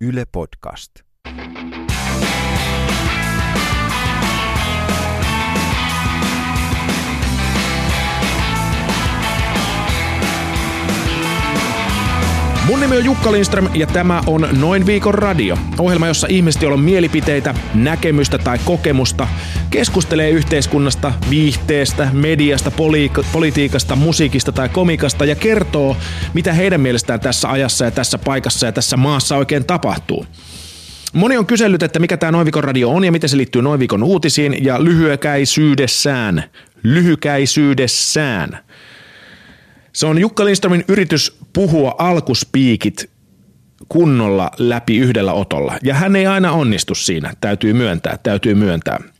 Yle Podcast. Mun nimi on Jukka Lindström ja tämä on Noin viikon radio. Ohjelma, jossa ihmiset, joilla on mielipiteitä, näkemystä tai kokemusta, keskustelee yhteiskunnasta, viihteestä, mediasta, poli- politiikasta, musiikista tai komikasta ja kertoo, mitä heidän mielestään tässä ajassa ja tässä paikassa ja tässä maassa oikein tapahtuu. Moni on kysellyt, että mikä tämä Noin viikon radio on ja miten se liittyy Noin viikon uutisiin ja lyhykäisyydessään. Lyhykäisyydessään. Se on Jukka Lindströmin yritys puhua alkuspiikit kunnolla läpi yhdellä otolla. Ja hän ei aina onnistu siinä, täytyy myöntää, täytyy myöntää.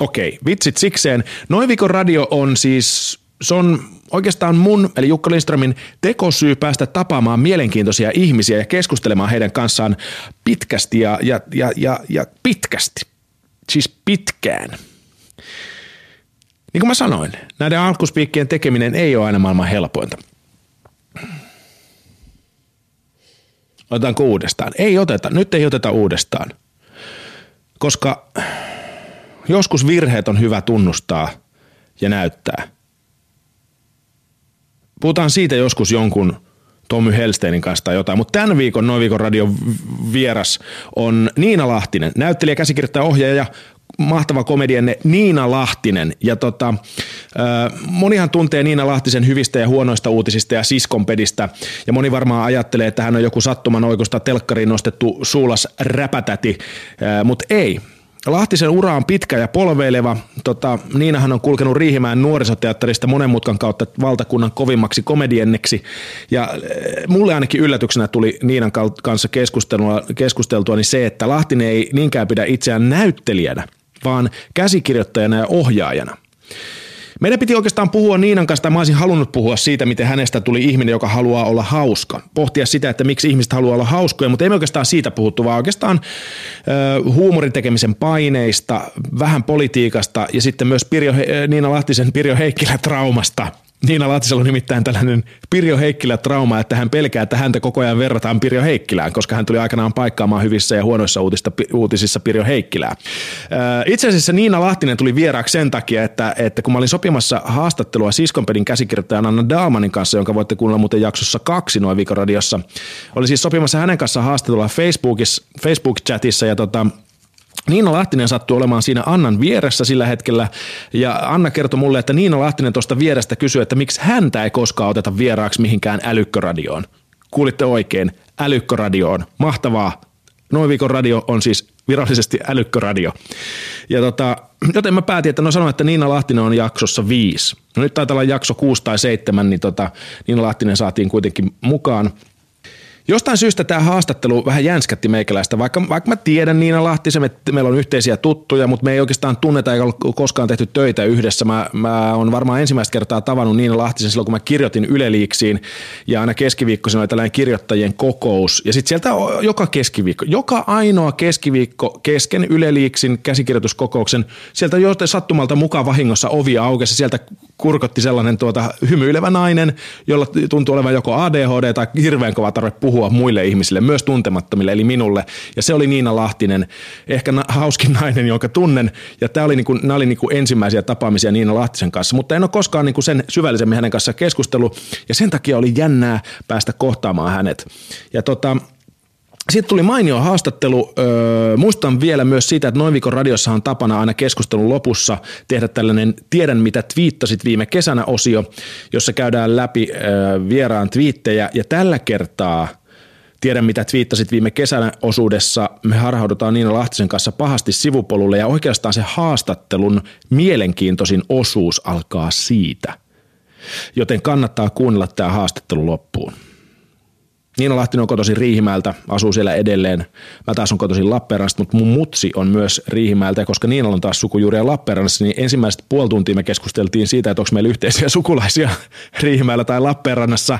Okei, vitsit sikseen. Noin viikon radio on siis, se on oikeastaan mun, eli Jukka Lindströmin tekosyy päästä tapaamaan mielenkiintoisia ihmisiä ja keskustelemaan heidän kanssaan pitkästi ja, ja, ja, ja, ja pitkästi. Siis pitkään. Niin kuin mä sanoin, näiden alkuspiikkien tekeminen ei ole aina maailman helpointa. Otetaanko uudestaan? Ei oteta, nyt ei oteta uudestaan. Koska joskus virheet on hyvä tunnustaa ja näyttää. Puhutaan siitä joskus jonkun Tommy Helsteinin kanssa tai jotain, mutta tämän viikon Noin viikon radion vieras on Niina Lahtinen, näyttelijä, käsikirjoittaja, ohjaaja ja mahtava komedianne Niina Lahtinen. Ja tota, monihan tuntee Niina Lahtisen hyvistä ja huonoista uutisista ja siskonpedistä. Ja moni varmaan ajattelee, että hän on joku sattuman oikosta telkkariin nostettu suulas räpätäti, mutta ei. Lahtisen ura on pitkä ja polveileva. Tota, Niinahan on kulkenut Riihimäen nuorisoteatterista monen mutkan kautta valtakunnan kovimmaksi komedienneksi. Ja mulle ainakin yllätyksenä tuli Niinan kanssa keskustelua, keskusteltua niin se, että Lahtinen ei niinkään pidä itseään näyttelijänä, vaan käsikirjoittajana ja ohjaajana. Meidän piti oikeastaan puhua Niinan kanssa, tai mä olisin halunnut puhua siitä, miten hänestä tuli ihminen, joka haluaa olla hauska. Pohtia sitä, että miksi ihmiset haluaa olla hauskoja, mutta ei me oikeastaan siitä puhuttu, vaan oikeastaan äh, huumorin tekemisen paineista, vähän politiikasta ja sitten myös Pirjo, Niina Lahtisen Pirjo Heikkilä traumasta – Niina Lahtisella on nimittäin tällainen Pirjo Heikkilä trauma, että hän pelkää, että häntä koko ajan verrataan Pirjo Heikkilään, koska hän tuli aikanaan paikkaamaan hyvissä ja huonoissa uutista, uutisissa Pirjo Heikkilää. Itse asiassa Niina Lahtinen tuli vieraaksi sen takia, että, että kun mä olin sopimassa haastattelua Siskonpedin käsikirjoittajan Anna Dalmanin kanssa, jonka voitte kuunnella muuten jaksossa kaksi noin viikoradiossa, oli siis sopimassa hänen kanssaan haastattelua Facebook-chatissa ja tota, Niina Lahtinen sattui olemaan siinä Annan vieressä sillä hetkellä ja Anna kertoi mulle, että Niina Lahtinen tuosta vierestä kysyi, että miksi häntä ei koskaan oteta vieraaksi mihinkään älykköradioon. Kuulitte oikein, älykköradioon. Mahtavaa. Noin viikon radio on siis virallisesti älykköradio. Ja tota, joten mä päätin, että no sanon, että Niina Lahtinen on jaksossa viisi. No nyt taitaa olla jakso kuusi tai seitsemän, niin tota, Niina Lahtinen saatiin kuitenkin mukaan – Jostain syystä tämä haastattelu vähän jänskätti meikäläistä, vaikka, vaikka mä tiedän Niina Lahtisen, että meillä on yhteisiä tuttuja, mutta me ei oikeastaan tunneta eikä ole koskaan tehty töitä yhdessä. Mä, mä on varmaan ensimmäistä kertaa tavannut Niina Lahtisen silloin, kun mä kirjoitin Yleliiksiin ja aina keskiviikkoisin oli tällainen kirjoittajien kokous. Ja sitten sieltä joka keskiviikko, joka ainoa keskiviikko kesken Yleliiksin käsikirjoituskokouksen, sieltä jo sattumalta mukaan vahingossa ovi aukesi, sieltä kurkotti sellainen tuota hymyilevä nainen, jolla tuntuu olevan joko ADHD tai hirveän kova tarve puhua muille ihmisille, myös tuntemattomille, eli minulle. Ja se oli Niina Lahtinen, ehkä na- hauskin nainen, jonka tunnen. Ja tämä oli, niinku, nämä oli niinku ensimmäisiä tapaamisia Niina Lahtisen kanssa, mutta en ole koskaan niinku sen syvällisemmin hänen kanssa keskustellut. Ja sen takia oli jännää päästä kohtaamaan hänet. Ja tota, sitten tuli mainio haastattelu. Öö, muistan vielä myös siitä, että Noin viikon radiossa on tapana aina keskustelun lopussa tehdä tällainen Tiedän mitä twiittasit viime kesänä osio, jossa käydään läpi öö, vieraan twiittejä. Ja tällä kertaa Tiedän mitä twiittasit viime kesänä osuudessa. Me harhaudutaan Niina Lahtisen kanssa pahasti sivupolulle ja oikeastaan se haastattelun mielenkiintoisin osuus alkaa siitä. Joten kannattaa kuunnella tämä haastattelu loppuun. Niina Lahtinen on kotoisin Riihimäeltä, asuu siellä edelleen. Mä taas on kotoisin Lappeenrannasta, mutta mun mutsi on myös Riihimäeltä. Ja koska Niinalla on taas sukujuuria Lappeenrannassa, niin ensimmäiset puoli tuntia me keskusteltiin siitä, että onko meillä yhteisiä sukulaisia Riihimäellä tai Lappeenrannassa.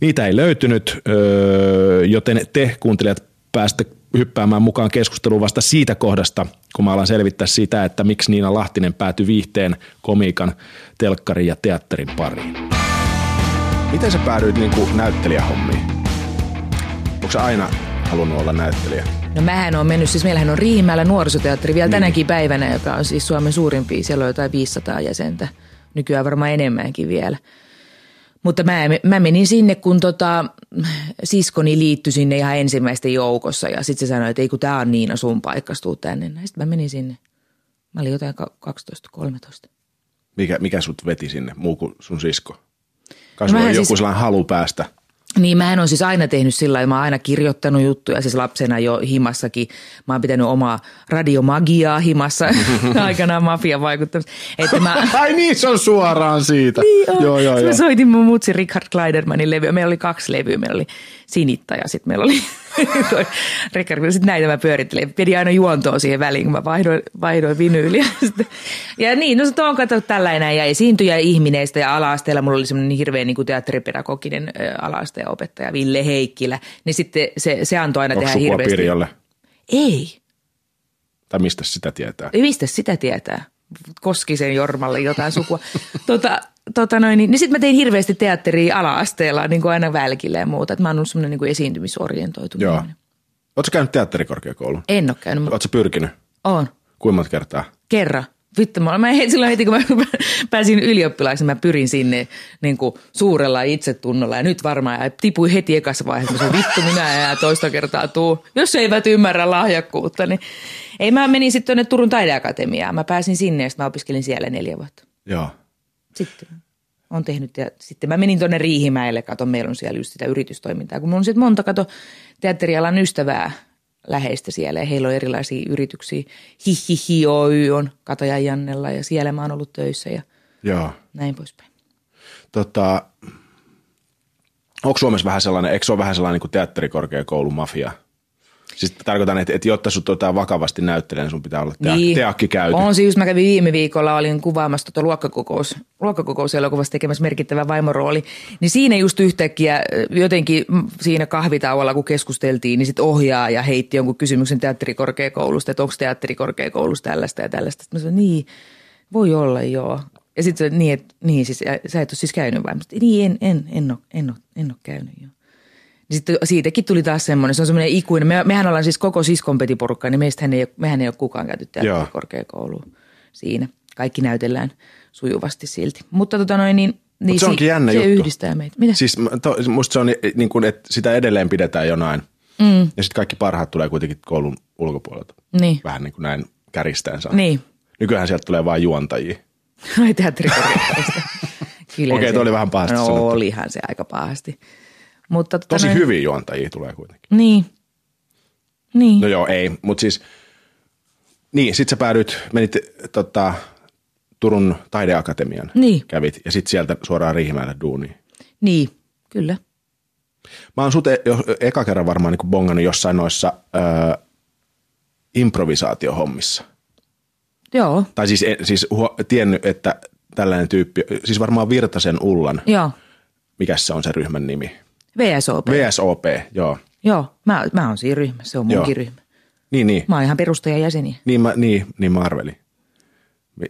Niitä ei löytynyt, öö, joten te kuuntelijat päästä hyppäämään mukaan keskusteluun vasta siitä kohdasta, kun mä alan selvittää sitä, että miksi Niina Lahtinen päätyi viihteen, komiikan, telkkarin ja teatterin pariin. Miten sä päädyit niin kuin näyttelijähommiin? onko se aina, halunnut olla näyttelijä? No mähän on mennyt, siis meillähän on Riihimäellä nuorisoteatteri vielä niin. tänäkin päivänä, joka on siis Suomen suurimpia. Siellä on jotain 500 jäsentä, nykyään varmaan enemmänkin vielä. Mutta mä, mä menin sinne, kun tota, siskoni liittyi sinne ihan ensimmäisten joukossa ja sitten se sanoi, että ei kun tää on Niina sun paikka, tuu tänne. Sitten mä menin sinne. Mä olin jotain 12-13. Mikä, mikä sut veti sinne, muu kuin sun sisko? Kai no joku siis, sellainen halu päästä – niin, mä on siis aina tehnyt sillä mä oon aina kirjoittanut juttuja, siis lapsena jo himassakin. Mä oon pitänyt omaa radiomagiaa himassa aikanaan mafian vaikuttamista. Että mä... Ai niin, se on suoraan siitä. Niin on. Joo, joo, joo. Mä soitin mun mutsi Richard Kleidermanin levyä. Meillä oli kaksi levyä. Meillä oli Sinitta ja sitten meillä oli Rickard, sitten näitä mä pyörittelin. Pidin aina juontoa siihen väliin, kun mä vaihdoin, vaihdoin vinyyliä. ja niin, no se on katsottu tällainen ja esiintyjä ihmineistä ja ala-asteella mulla oli semmoinen hirveän niin teatteripedagoginen ala opettaja Ville Heikkilä. Niin sitten se, se antoi aina Onko tehdä hirveästi. Pirjolle? Ei. Tai mistä sitä tietää? Ei, mistä sitä tietää? Koskisen Jormalle jotain sukua. tota, tota noin, niin, niin sitten mä tein hirveästi teatteria ala-asteella niin kuin aina välkillä ja muuta. Et mä oon ollut semmoinen niin kuin esiintymisorientoitu. Joo. Oletko käynyt teatterikorkeakoulun? En ole käynyt. Oletko pyrkinyt? Oon. Kuinka monta kertaa? Kerran. Vittu, mä, mä silloin heti, kun mä pääsin ylioppilaiksi, mä pyrin sinne niin kuin suurella itsetunnolla. Ja nyt varmaan, ja tipuin heti ekassa vaiheessa, että vittu, minä ja toista kertaa tuu. Jos eivät ymmärrä lahjakkuutta, niin ei mä menin sitten tuonne Turun taideakatemiaan. Mä pääsin sinne ja sitten mä opiskelin siellä neljä vuotta. Joo. Sitten on tehnyt ja sitten mä menin tuonne Riihimäelle, katon meillä on siellä just sitä yritystoimintaa, kun mulla on sitten monta kato teatterialan ystävää läheistä siellä ja heillä on erilaisia yrityksiä. Hihihi Oy on Kataja Jannella ja siellä mä oon ollut töissä ja Joo. näin poispäin. Tota, onko Suomessa vähän sellainen, eikö se ole vähän sellainen niin kuin teatterikorkeakoulun mafia? Siis tarkoitan, että, että jotta sut otetaan vakavasti näyttelijän, niin sun pitää olla tea- niin. teakki käyty. On siis, mä kävin viime viikolla, olin kuvaamassa tuota luokkakokous, luokkakokouselokuvassa tekemässä merkittävä vaimorooli. Niin siinä just yhtäkkiä jotenkin siinä kahvitauolla, kun keskusteltiin, niin sitten ohjaaja heitti jonkun kysymyksen teatterikorkeakoulusta, että onko teatterikorkeakoulusta tällaista ja tällaista. Sitten mä sanoin, niin, voi olla joo. Ja sitten niin, että niin, siis, sä et ole siis käynyt vai? Niin, en, en, en, ole, en, ole, en ole käynyt joo. Niin sitten siitäkin tuli taas semmoinen, se on semmoinen ikuinen. Me, mehän ollaan siis koko siskonpetiporukka, niin meistä ei, mehän ei ole kukaan käyty korkeakouluun siinä. Kaikki näytellään sujuvasti silti. Mutta tota noin, niin, niin Mut se onkin jännä se juttu. yhdistää meitä. Mitä? Siis to, musta se on niin kuin, että sitä edelleen pidetään jonain. Mm. Ja sitten kaikki parhaat tulee kuitenkin koulun ulkopuolelta. Niin. Vähän niin kuin näin käristäensä. Niin. Nykyään sieltä tulee vain juontajia. Ai teatterikorkeakoulusta. Okei, okay, toi oli vähän pahasti no, sanottu. olihan se aika pahasti. Mutta tota Tosi noin... hyviä juontajia tulee kuitenkin. Niin. Niin. No joo, ei, mutta siis, niin, sit sä päädyit, menit tota, Turun taideakatemian. Niin. Kävit ja sitten sieltä suoraan Riihimäelle duuniin. Niin, kyllä. Mä oon sut e- jo eka kerran varmaan niin bongannut jossain noissa ö, improvisaatiohommissa. Joo. Tai siis, siis huo, tiennyt, että tällainen tyyppi, siis varmaan Virtasen Ullan. Joo. Mikäs se on se ryhmän nimi? VSOP. VSOP, joo. Joo, mä, mä oon siinä ryhmässä, se on munkin joo. ryhmä. Niin, niin. Mä oon ihan perustajajäseniä. Niin, mä, niin, niin mä arvelin.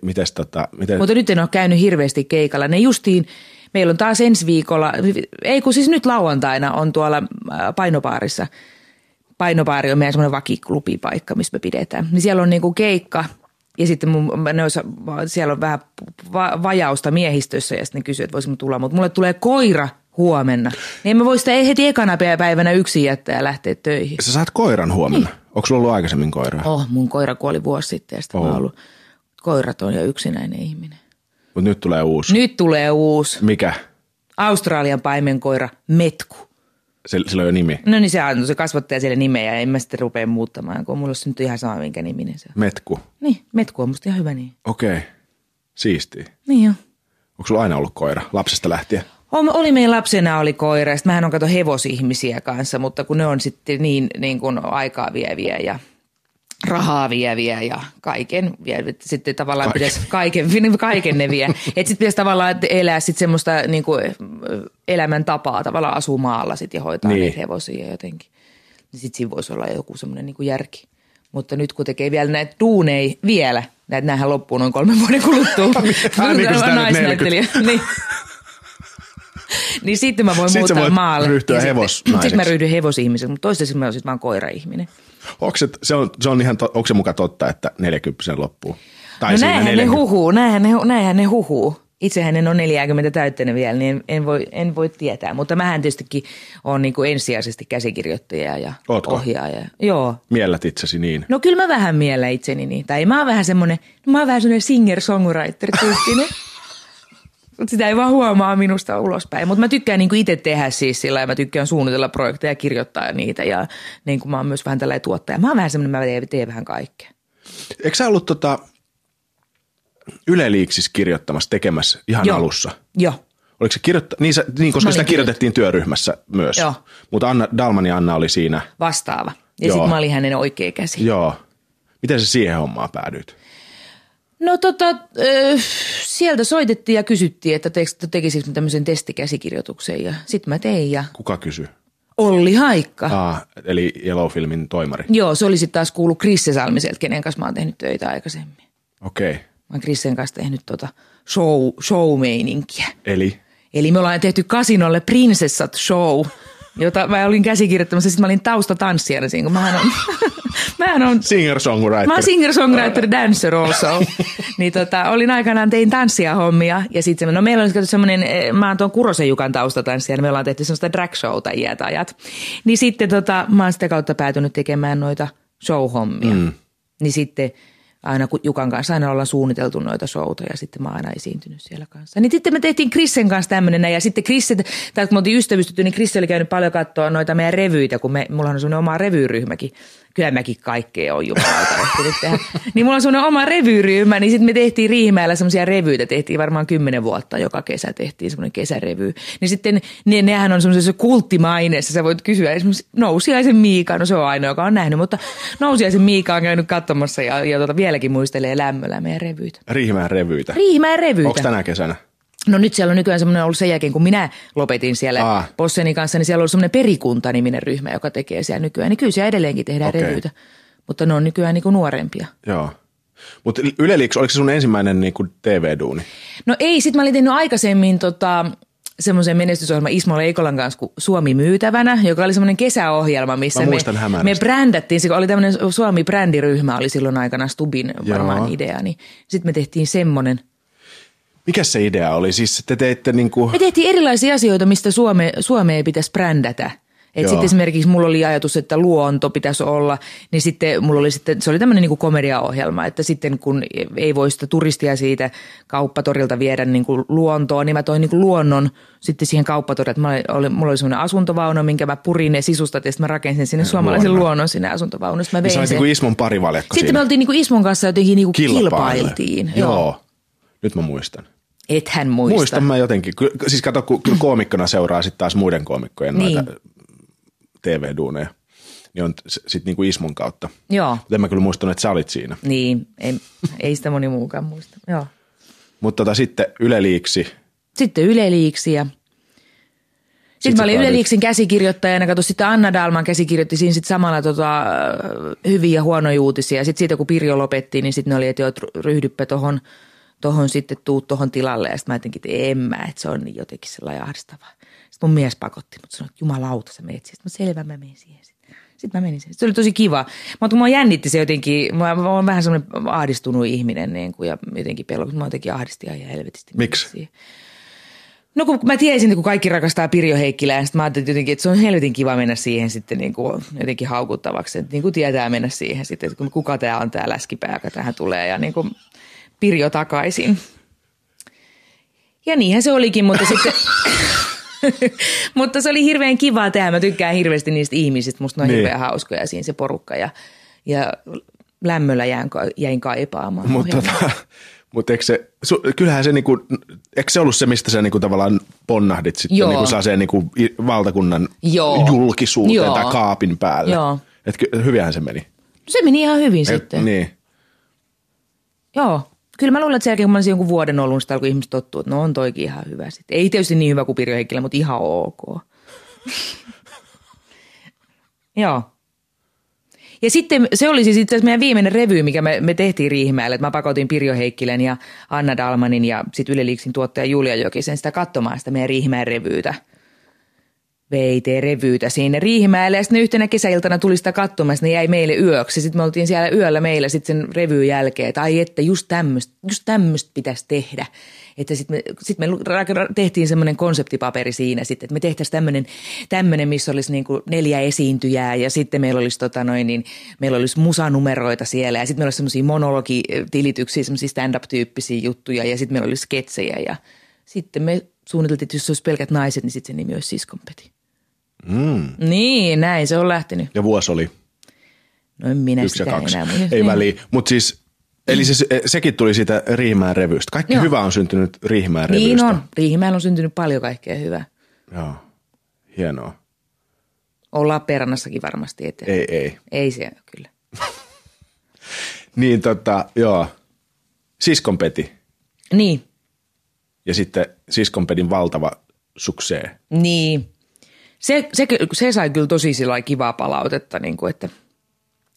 Mites tota, miten... Mutta nyt en ole käynyt hirveästi keikalla. Ne justiin, meillä on taas ensi viikolla, ei kun siis nyt lauantaina on tuolla äh, painopaarissa. Painopaari on meidän semmoinen vakiklubipaikka, missä me pidetään. Niin siellä on niinku keikka ja sitten mun, ne olisi, siellä on vähän va, vajausta miehistössä ja sitten ne kysyy, että voisimme tulla. Mutta mulle tulee koira huomenna. Niin mä voi sitä heti ekana päivänä yksin jättää ja lähteä töihin. Sä saat koiran huomenna. Niin. Onko sulla ollut aikaisemmin koiraa? Oh, mun koira kuoli vuosi sitten ja sitten oh. mä ollut koiraton ja yksinäinen ihminen. Mutta nyt tulee uusi. Nyt tulee uusi. Mikä? Australian paimenkoira Metku. Sillä on jo nimi? No niin se, on, se kasvattaa siellä nimeä ja en mä sitten rupea muuttamaan, kun mulla on nyt ihan sama minkä niminen se on. Metku? Niin, Metku on musta ihan hyvä niin. Okei, okay. siistiä. Niin jo. Onko sulla aina ollut koira lapsesta lähtien? Oli meidän lapsena oli koira, sitten mähän on kato hevosihmisiä kanssa, mutta kun ne on sitten niin, niin kuin aikaa vieviä ja rahaa vieviä ja kaiken vieviä. Sitten tavallaan kaiken. pitäisi kaiken, kaiken ne vie. Että sitten pitäisi tavallaan elää sitten semmoista niin kuin elämäntapaa, tavallaan asua maalla sitten ja hoitaa niin. niitä hevosia jotenkin. Niin sitten siinä voisi olla joku semmoinen niin järki. Mutta nyt kun tekee vielä näitä duuneja vielä, näitä näähän loppuu noin kolmen vuoden kuluttua. Hän niin kuin sitä niin. niin sitten mä voin Sit sä muuttaa maalle. ryhtyä sitten- hevosnaiseksi. Sitten mä ryhdyn hevosihmiseksi, mutta toistaiseksi mä oon sitten vaan koira-ihminen. Onko se, se, on, se on ihan, onko se muka totta, että 40 loppuu? Tai no näinhän ne 40. huhuu, näinhän ne, näinhän ne huhuu. Itsehän en ole 40 täyttänyt vielä, niin en, en, voi, en voi tietää. Mutta mähän tietystikin olen niin kuin ensisijaisesti käsikirjoittaja ja Ootko? ohjaaja. Joo. Miellät itsesi niin. No kyllä mä vähän miellä itseni niin. Tai mä oon vähän semmoinen, no mä oon vähän semmoinen singer-songwriter-tyyppinen. Mutta sitä ei vaan huomaa minusta ulospäin. Mutta mä tykkään niinku itse tehdä siis sillä ja mä tykkään suunnitella projekteja ja kirjoittaa niitä. Ja niin kuin mä oon myös vähän tällainen tuottaja. Mä oon vähän semmoinen, mä teen, teen vähän kaikkea. Eikö sä ollut tota Yle Liiksissä kirjoittamassa, tekemässä ihan Joo. alussa? Joo. Oliko se kirjoitta- niin, sä, niin koska sitä kirjoitettiin työryhmässä myös. Joo. Mutta Anna, Dalman ja Anna oli siinä. Vastaava. Ja sitten mä olin hänen oikea käsi. Joo. Miten sä siihen hommaan päädyit? No tota, ö, sieltä soitettiin ja kysyttiin, että te- tekisikö mä tämmöisen testikäsikirjoituksen ja sitten mä tein ja Kuka kysyi? Olli Haikka. Ah, eli Yellow-filmin toimari. Joo, se oli sitten taas kuullut Krisse Salmiselta, kenen kanssa mä oon tehnyt töitä aikaisemmin. Okei. Okay. Mä oon Krissen kanssa tehnyt tota show, show-meininkiä. Eli Eli me ollaan tehty kasinolle Prinsessat show, jota mä olin käsikirjoittamassa. Sitten mä olin taustatanssijana siinä, kun mähän on, mähän on singer-songwriter. Mä oon singer-songwriter, dancer also. niin tota, olin aikanaan, tein tanssia hommia ja sitten no meillä oli semmoinen, mä oon tuon Kurosen Jukan taustatanssija, ja me ollaan tehty semmoista drag showta iät ajat. Niin sitten tota, mä oon sitä kautta päätynyt tekemään noita show-hommia. Mm. Niin sitten aina kun Jukan kanssa aina ollaan suunniteltu noita showta ja sitten mä oon aina esiintynyt siellä kanssa. Niin sitten me tehtiin Krissen kanssa tämmöinen ja sitten Krisse, tai kun me oltiin ystävystytty, niin Krisse oli käynyt paljon katsoa noita meidän revyitä, kun me, mulla on semmoinen oma revyryhmäkin. Kyllä mäkin kaikkea on jumalauta ehtinyt tehdä. Niin mulla on semmoinen oma revyryhmä, niin sitten me tehtiin Riihimäellä semmoisia revyitä, tehtiin varmaan kymmenen vuotta joka kesä tehtiin semmoinen kesärevy. Niin sitten ne, nehän on semmoisessa kulttimaineessa, sä voit kysyä esimerkiksi Nousiaisen Miika, no se on ainoa, joka on nähnyt, mutta Nousiaisen Miika on käynyt katsomassa ja, ja tota, vieläkin muistelee lämmöllä meidän revyitä. Riihimäen revyitä. Riihimäen revyitä. Onko tänä kesänä? No nyt siellä on nykyään semmoinen ollut sen jälkeen, kun minä lopetin siellä Aa. Posseni kanssa, niin siellä on semmoinen perikunta-niminen ryhmä, joka tekee siellä nykyään. Niin kyllä siellä edelleenkin tehdään okay. revyitä, mutta ne on nykyään niin kuin nuorempia. Joo. Mutta Yle Liiks, oliko se sun ensimmäinen niinku TV-duuni? No ei, sit mä olin tehnyt aikaisemmin tota, semmoisen menestysohjelman Ismo Leikolan kanssa kuin Suomi myytävänä, joka oli semmoinen kesäohjelma, missä me, hämärästi. me brändättiin, se oli tämmöinen Suomi-brändiryhmä, oli silloin aikana Stubin varmaan Joo. idea, niin sitten me tehtiin semmoinen. Mikä se idea oli? Siis te teitte niinku... Me tehtiin erilaisia asioita, mistä Suome, Suomea pitäisi brändätä. Et Joo. sitten esimerkiksi mulla oli ajatus, että luonto pitäisi olla, niin sitten mulla oli sitten, se oli tämmöinen niin kuin komediaohjelma, että sitten kun ei voi sitä turistia siitä kauppatorilta viedä niin kuin luontoon, niin mä toin niin kuin luonnon sitten siihen kauppatorille. Että mä olin, mulla oli semmoinen asuntovaunu, minkä mä purin ne sisustat ja sitten mä rakensin sinne suomalaisen luonnon. luonnon sinne asuntovaunuun. Sitten mä Niin vein olit sen. niinku Ismon parivaljakko Sitten siinä. me oltiin niin kuin Ismon kanssa jotenkin niin kuin Kilpaile. kilpailtiin. Joo. Nyt mä muistan. Ethän muista. Muistan mä jotenkin. Ky- Siis kato, kun kyllä koomikkona seuraa sitten taas muiden koomikkojen Niin. noita TV-duuneja. Niin on sitten niinku Ismon kautta. Joo, Mutta en mä kyllä muistanut, että sä olit siinä. niin, ei, ei sitä moni muukaan muista. Joo. Mutta tota, sitten Yle Liiksi. Sitten Yle Liiksi ja sitten sä mä olin Yle Liiksin käsikirjoittajana, kato sitten Anna Dalman käsikirjoitti siinä sitten samalla tota, hyviä ja huonoja uutisia. Sitten siitä kun Pirjo lopetti, niin sitten ne oli, että joo, ryhdyppä tohon, tohon sitten tuu tohon tilalle. Ja sitten mä jotenkin, että en mä, että se on niin jotenkin sellainen ahdistavaa. Sitten mun mies pakotti, mutta sanoi, että jumalauta sä meet siihen. Sitten mä selvä, mä menen siihen sitten. Sitten mä menin siihen. Se oli tosi kiva. Mutta mua jännitti se jotenkin, mä, oon vähän semmoinen ahdistunut ihminen niin kuin, ja jotenkin pelko, mä jotenkin ahdisti ihan helvetisti. Miksi? Siihen. No kun mä tiesin, että kun kaikki rakastaa Pirjo Heikkilää, sitten mä ajattelin jotenkin, että se on helvetin kiva mennä siihen sitten niin kuin jotenkin haukuttavaksi. Että niin kuin tietää mennä siihen sitten, että kuka tämä on tämä läskipää, joka tähän tulee ja niin kuin Pirjo takaisin. Ja niinhän se olikin, mutta sitten... mutta se oli hirveän kiva tehdä. Mä tykkään hirveästi niistä ihmisistä. Musta ne on Niin. hirveän hauskoja siinä se porukka. Ja, ja lämmöllä jäin, jäin kaipaamaan. Mutta tota, mut eikö se, su, kyllähän se niinku, eikö se ollut se, mistä sä niinku tavallaan ponnahdit sitten Joo. niinku sellaiseen niinku valtakunnan Joo. julkisuuteen Joo. tai kaapin päälle? Joo. Et hyvinhän se meni. Se meni ihan hyvin Et, sitten. niin. Joo. Kyllä mä luulen, että sen jälkeen, kun mä olisin jonkun vuoden ollut, niin alkoi ihmiset tottua, että no on toikin ihan hyvä sitten. Ei tietysti niin hyvä kuin Pirjo Heikkilä, mutta ihan ok. Joo. Ja sitten se oli siis itse meidän viimeinen revy, mikä me, me tehtiin Riihimäelle. Että mä pakotin Pirjo Heikkilän ja Anna Dalmanin ja sitten Yle Liiksin tuottaja Julia Jokisen sitä katsomaan sitä meidän Riihimäen revyytä. VT-revyytä siinä Riihimäelle ja sitten yhtenä kesäiltana tuli sitä katsomassa, ne jäi meille yöksi. Sitten me oltiin siellä yöllä meillä sitten sen revyyn jälkeen, että ai että just tämmöistä just tämmöistä pitäisi tehdä. Että sitten me, sit me tehtiin semmoinen konseptipaperi siinä sitten, että me tehtäisiin tämmöinen, tämmöinen missä olisi niin kuin neljä esiintyjää ja sitten meillä olisi, tota noin, niin, meillä olisi musanumeroita siellä ja sitten meillä olisi semmoisia monologitilityksiä, semmoisia stand-up-tyyppisiä juttuja ja sitten meillä olisi sketsejä ja sitten me suunniteltiin, että jos olisi pelkät naiset, niin sitten se nimi olisi Siskonpeti. Mm. Niin, näin se on lähtenyt. Ja vuosi oli No en minä yksi ja sitä kaksi. enää. Ei niin. väliä. Mutta siis, eli se, sekin tuli siitä Riihimäen revystä. Kaikki Joo. hyvä on syntynyt Riihimäen Niin revystä. on. Riihimäellä on syntynyt paljon kaikkea hyvää. Joo, hienoa. On Lappeenrannassakin varmasti eteen. Ei, ei. Ei se kyllä. Niin tota, joo. Siskonpeti Niin, ja sitten Siskonpedin valtava suksee. niin. Se, se, se sai kyllä tosi sillä kivaa palautetta, niin kuin, että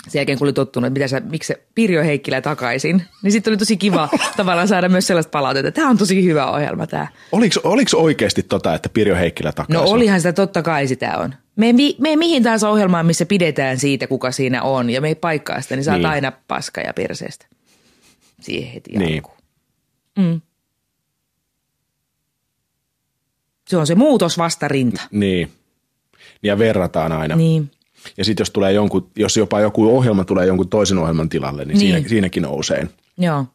sen jälkeen kun oli tottunut, että mitä sä, miksi se Pirjo Heikkilä takaisin, niin sitten oli tosi kiva tavallaan saada myös sellaista palautetta, että tämä on tosi hyvä ohjelma tämä. Oliko, oliko oikeasti tota, että Pirjo Heikkilä takaisin? No olihan sitä totta kai sitä on. Me mi- me mihin tahansa ohjelmaan, missä pidetään siitä, kuka siinä on, ja me ei paikkaa sitä, niin saat Niin. aina paska ja perseestä. Siihen heti Niin. alkuun. Mm. Se on se muutos vastarinta. Niin. Ja verrataan aina. Niin. Ja sitten jos tulee jonkun, jos jopa joku ohjelma tulee jonkun toisen ohjelman tilalle, niin, Niin. Siinä, siinäkin nousee. Joo.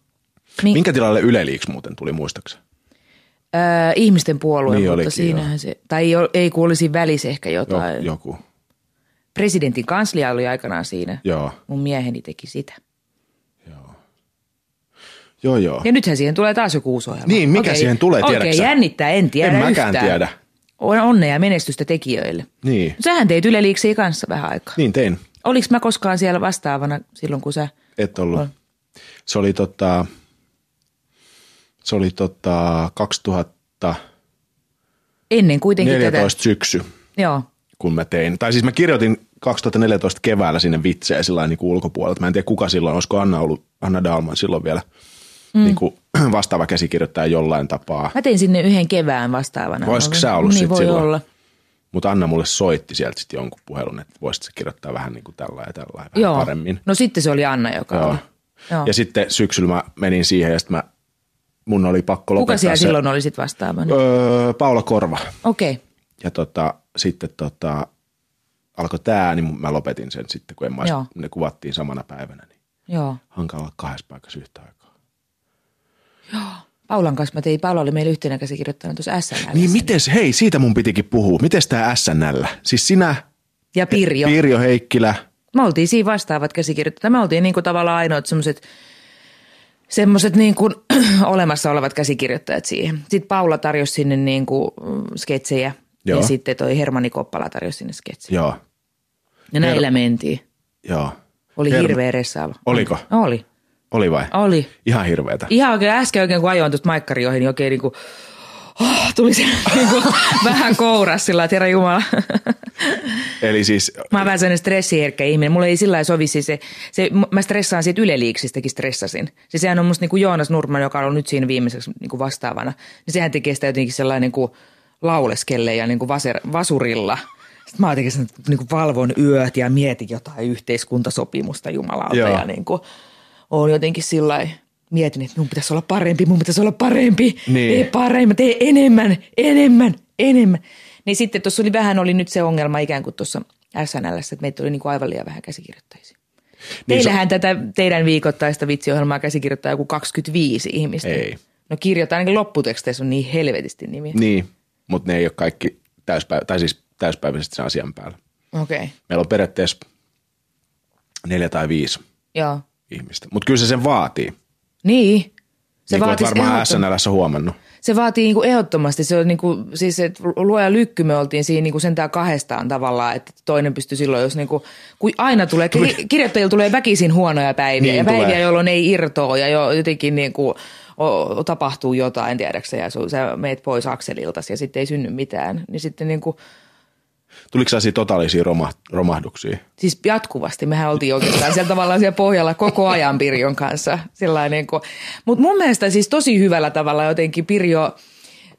Mi- Minkä tilalle Yle Liiks muuten tuli, muistaakseni? Öö, ihmisten puolue, Niin mutta siinähän se, tai ei, ei kun olisi välissä ehkä Jo, jotain. joku. Presidentin kanslia oli aikanaan siinä. Joo, Mun mieheni teki sitä. joo, joo. Ja nythän siihen tulee taas joku uusi ohjelma. Niin, mikä siihen tulee, Okei, tiedätkö sä? jännittää, en tiedä En mäkään yhtään. tiedä. On- Onnea ja menestystä tekijöille. Niin, Sähän teit Yle Liiksiä kanssa vähän aikaa. niin tein. Oliko mä koskaan siellä vastaavana silloin, kun sä... Et ollut. On. Se oli tota, se oli tota 2014 Ennen kuitenkin tätä... syksy, Joo. kun mä tein. Tai siis mä kirjoitin 2014 keväällä sinne vitsejä sillä niin kuin ulkopuolelta. Mä en tiedä kuka silloin, olisiko Anna ollut, Anna Dalman silloin vielä mm. niin kuin vastaava käsikirjoittaja jollain tapaa. Mä tein sinne yhden kevään vastaavana. Voisiko sä ollut niin sit voi silloin? olla. Mutta Anna mulle soitti sieltä sitten jonkun puhelun, että voisit sä kirjoittaa vähän niin kuin tällä ja tällä vähän Joo. paremmin. No sitten se oli Anna, joka Joo. oli. Joo. Ja sitten syksyllä mä menin siihen ja sitten mä, mun oli pakko lopettaa Kuka siellä se. silloin oli sit vastaavana? Öö, Paula Korva. Okei. Okay. Ja tota, sitten tota, alkoi tää, niin mä lopetin sen sitten, kun en mä, ne kuvattiin samana päivänä. Niin Joo. hankala olla kahdessa paikassa yhtä aikaa. Paulan kanssa mä tein, Paula oli meillä yhtenä käsikirjoittajana tuossa SNL. Niin mites, hei, siitä mun pitikin puhua. Mites tää SNL? Siis sinä, Ja Pirjo. Pirjo Heikkilä, Me oltiin siinä vastaavat käsikirjoittajat. Me oltiin niinku tavallaan ainoat semmoiset semmoiset niin kuin olemassa olevat käsikirjoittajat siihen. Sitten Paula tarjosi sinne niin kuin sketsejä Joo. ja sitten toi Hermani Koppala tarjosi sinne sketsejä. joo, Ja näillä mentiin. joo. Oli Herm- hirveä ressaava. Oliko? Oli. Oli vai? Oli. Ihan hirveetä. Ihan oikein äsken oikein kun ajoin tuosta maikkari ohi, niin oikein niin kuin, oh, tuli se niin kuin, vähän kouras sillä että herra Jumala. Eli siis, Mä oon vähän sellainen stressiherkkä ihminen. Mulla ei sillä sovi siis se, se, mä stressaan siitä yleliiksistäkin stressasin. Siis sehän on musta niin kuin Joonas Nurman, joka on nyt siinä viimeiseksi niin kuin vastaavana. Niin sehän tekee sitä jotenkin sellainen niin kuin lauleskelle ja niin kuin vaser, vasurilla. Sitten mä jotenkin sen, niin kuin valvon yöt ja mietin jotain yhteiskuntasopimusta jumalauta. Joo. Ja niin kuin, oon jotenkin sillä mietin, että mun pitäisi olla parempi, mun pitäisi olla parempi. Niin. Tee paremmin, tee enemmän, enemmän, enemmän. Niin sitten tuossa oli vähän oli nyt se ongelma ikään kuin tuossa SNL, että meitä oli niin kuin aivan liian vähän käsikirjoittajia. Niin Teillähän tätä teidän viikoittaista vitsiohjelmaa käsikirjoittaa joku 25 ihmistä. Ei. No kirjoittaa ainakin lopputeksteissä on niin helvetisti nimiä. niin, mutta ne ei ole kaikki täyspäivä, tai siis täyspäiväisesti sen asian päällä. Okei, okay. Meillä on periaatteessa neljä tai viisi joo. Ihmistä. Mutta kyllä se sen vaatii. Niin. Se niin vaatisi varmaan ehdottom- SNLssä huomannut. Se vaatii niin kuin ehdottomasti. Se on niin kuin, siis että luoja lykky me oltiin siinä niin kuin sentään kahdestaan tavallaan, että toinen pystyi silloin, jos niin kuin, kun aina tulee, ki- kirjoittajilla tulee väkisin huonoja päiviä Niin ja päiviä, tulee. jolloin ei irtoa ja jo, jotenkin niin kuin, o, tapahtuu jotain, tiedäksä, ja sä meet pois akselilta ja sitten ei synny mitään. Niin sitten niin kuin, Tuliko sellaisia totaalisia roma, romahduksia? siis jatkuvasti. Mehän oltiin oikeastaan siellä tavallaan siellä pohjalla koko ajan Pirjon kanssa. Mutta mun mielestä siis tosi hyvällä tavalla jotenkin Pirjo,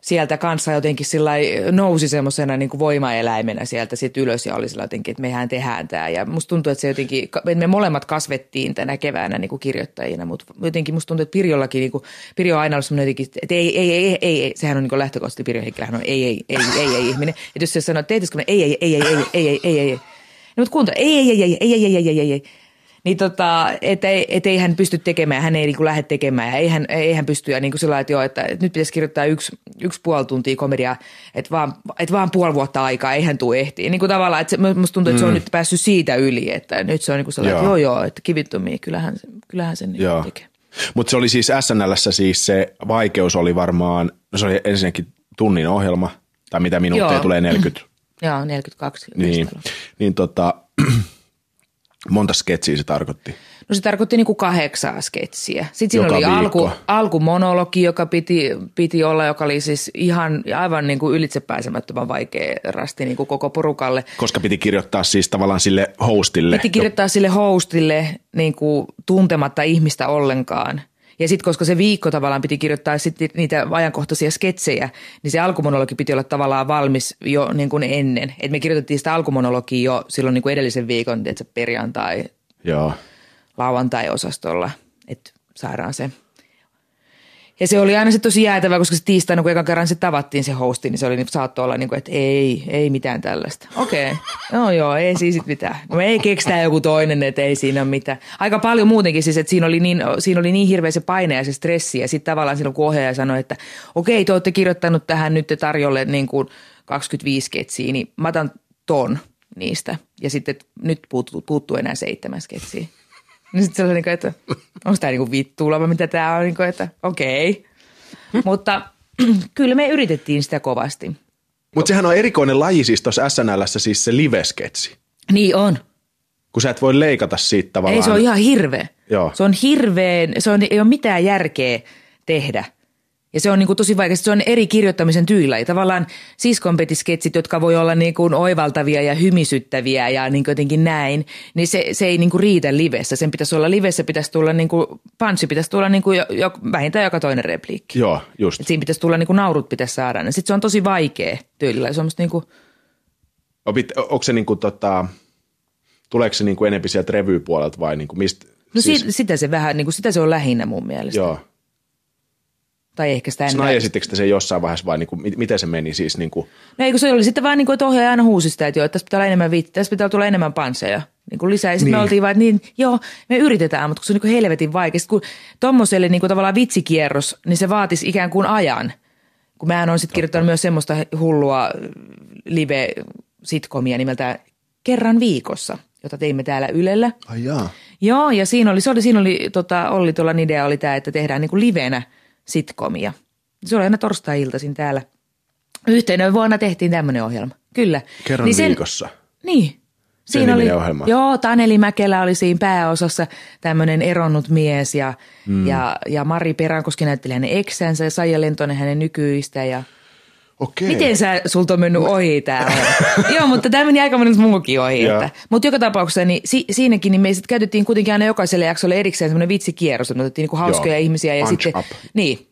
sieltä kanssa jotenkin sillä nousi semmoisena niin voimaeläimenä sieltä sit ylös ja oli sillä jotenkin, että mehän tehdään tämä. Ja musta tuntuu, että se jotenkin, että me molemmat kasvettiin tänä keväänä niin kuin kirjoittajina, mutta jotenkin musta tuntuu, että Pirjollakin, niin kuin, Pirjo on aina ollut semmoinen jotenkin, että ei, ei, ei, ei, ei, sehän on niin lähtökohtaisesti Pirjo Heikkilähän on ei, ei, ei, ei, ei, ihminen. Että jos se sanoo, että teetisikö me ei, ei, ei, ei, ei, ei, ei, ei, ei, ei. No, mutta kuuntele, ei, ei, ei, ei, ei, ei, ei, ei, ei, ei, ei. Niin tota, et, et ei hän pysty tekemään, hän ei niin kuin lähde tekemään ja ei hän, ei hän pysty ja niin kuin sillä että, joo, että, että nyt pitäisi kirjoittaa yksi, yksi puoli tuntia komediaa, että vaan, että vaan puoli vuotta aikaa, ei hän tule ehtiin. Niin kuin tavallaan, että se, musta tuntuu, että se on mm. nyt päässyt siitä yli, että nyt se on niin kuin sellainen, joo. että joo joo, että kivittomia, kyllähän, kyllähän sen niin tekee. Mutta se oli siis SNLssä siis se vaikeus oli varmaan, no se oli ensinnäkin tunnin ohjelma, tai mitä minuutteja joo. tulee 40. Joo, 42. Niin, niin tota, Monta sketsiä se tarkoitti? No se tarkoitti niin kuin kahdeksaa sketsiä. Sitten siinä Joka oli alku, alkumonologi, joka piti, piti olla, joka oli siis ihan aivan niin kuin ylitsepääsemättömän vaikea rasti niin kuin koko porukalle. Koska piti kirjoittaa siis tavallaan sille hostille. Piti kirjoittaa jo. sille hostille niin kuin tuntematta ihmistä ollenkaan – ja sitten koska se viikko tavallaan piti kirjoittaa sitten niitä ajankohtaisia sketsejä, niin se alkumonologi piti olla tavallaan valmis jo niin kuin ennen. Et me kirjoitettiin sitä alkumonologia jo silloin niin kuin edellisen viikon, että perjantai, Joo. lauantai-osastolla, että saadaan se – ja se oli aina se tosi jäätävä, koska se tiistaina, kun ekan kerran se tavattiin se hosti, niin se oli, niin saattoi olla niin kuin, että ei, ei mitään tällaista. Okei, okay. no joo, ei siis mitään. No ei keksitään joku toinen, että ei siinä ole mitään. Aika paljon muutenkin siis, että siinä oli niin, siinä oli niin hirveä se paine ja se stressi. Ja sitten tavallaan silloin, kun ohjaaja sanoi, että okei, okay, te olette kirjoittanut tähän nyt tarjolle niin kuin 25 ketsiä, niin mä otan ton niistä. Ja sitten nyt puuttuu, puuttuu enää seitsemän sketsiä. Niin sitten se oli niin kuin, että onko tämä niin vittuilla vai mitä tämä on, niin kuin, että okei. Okay. Mutta kyllä me yritettiin sitä kovasti. Mutta sehän on erikoinen laji siis tuossa SNLssä siis se livesketsi. Niin on. Kun sä et voi leikata siitä tavallaan. Ei se on ihan hirveä. Joo. Se on hirveän, se on, ei ole mitään järkeä tehdä – ja se on niin kuin tosi vaikea. Se on eri kirjoittamisen tyylä. Ja tavallaan siskonpetisketsit, jotka voi olla niin kuin oivaltavia ja hymisyttäviä ja niin kuin jotenkin näin, niin se, se ei niin kuin riitä livessä. Sen pitäisi olla livessä, pitäisi tulla niin kuin, panssi pitäisi tulla niin kuin jo, jo, vähintään joka toinen repliikki. Joo, just. Et siinä pitäisi tulla niin kuin naurut pitäisi saada. Sitten se on tosi vaikea tyylillä. Se on niin kuin... Opit, onko se niin kuin tota, tuleeko se niin kuin enempi sieltä revypuolelta vai niin kuin mistä? No siis... sitä se vähän, niin kuin sitä se on lähinnä mun mielestä. Joo. Tai ehkä sitä ennen. Snaijasittekö se jossain vaiheessa vai niin kuin, miten se meni siis? Niin kuin? No ei kun se oli sitten vaan niin kuin, että ohjaaja aina huusi sitä, että joo, että tässä pitää olla enemmän viittä, tässä pitää tulla enemmän pansseja. Niin kuin lisää. Ja sitten niin. me oltiin vaan, että niin, joo, me yritetään, mutta kun se on niin kuin helvetin vaikea. Sitten kun tommoselle niin kuin tavallaan vitsikierros, niin se vaatisi ikään kuin ajan. Kun mehän on sitten kirjoittanut myös semmoista hullua live-sitkomia nimeltä Kerran viikossa, jota teimme täällä Ylellä. Ai jaa. Joo, ja siinä oli, se oli, siinä oli tota, Olli tuolla idea oli tämä, että tehdään niin kuin livenä – sitkomia. Se oli aina torstai-iltaisin täällä. Yhtenä vuonna tehtiin tämmöinen ohjelma. Kyllä. Kerran niin sen, viikossa. Niin. Siinä oli, ohjelma. Joo, Taneli Mäkelä oli siinä pääosassa tämmöinen eronnut mies ja, mm. ja, ja Mari Perankoski näytteli hänen eksänsä ja Saija Lentonen hänen nykyistä ja Okei. Miten sä, sulta on mennyt ohi tää? Joo, mutta tämä meni aika monen muukin ohi. Mutta joka tapauksessa niin si, siinäkin niin me sitten käytettiin kuitenkin aina jokaiselle jaksolle erikseen semmoinen vitsikierros, että otettiin niinku hauskoja Joo. ihmisiä. Ja punch sitten, up. Niin,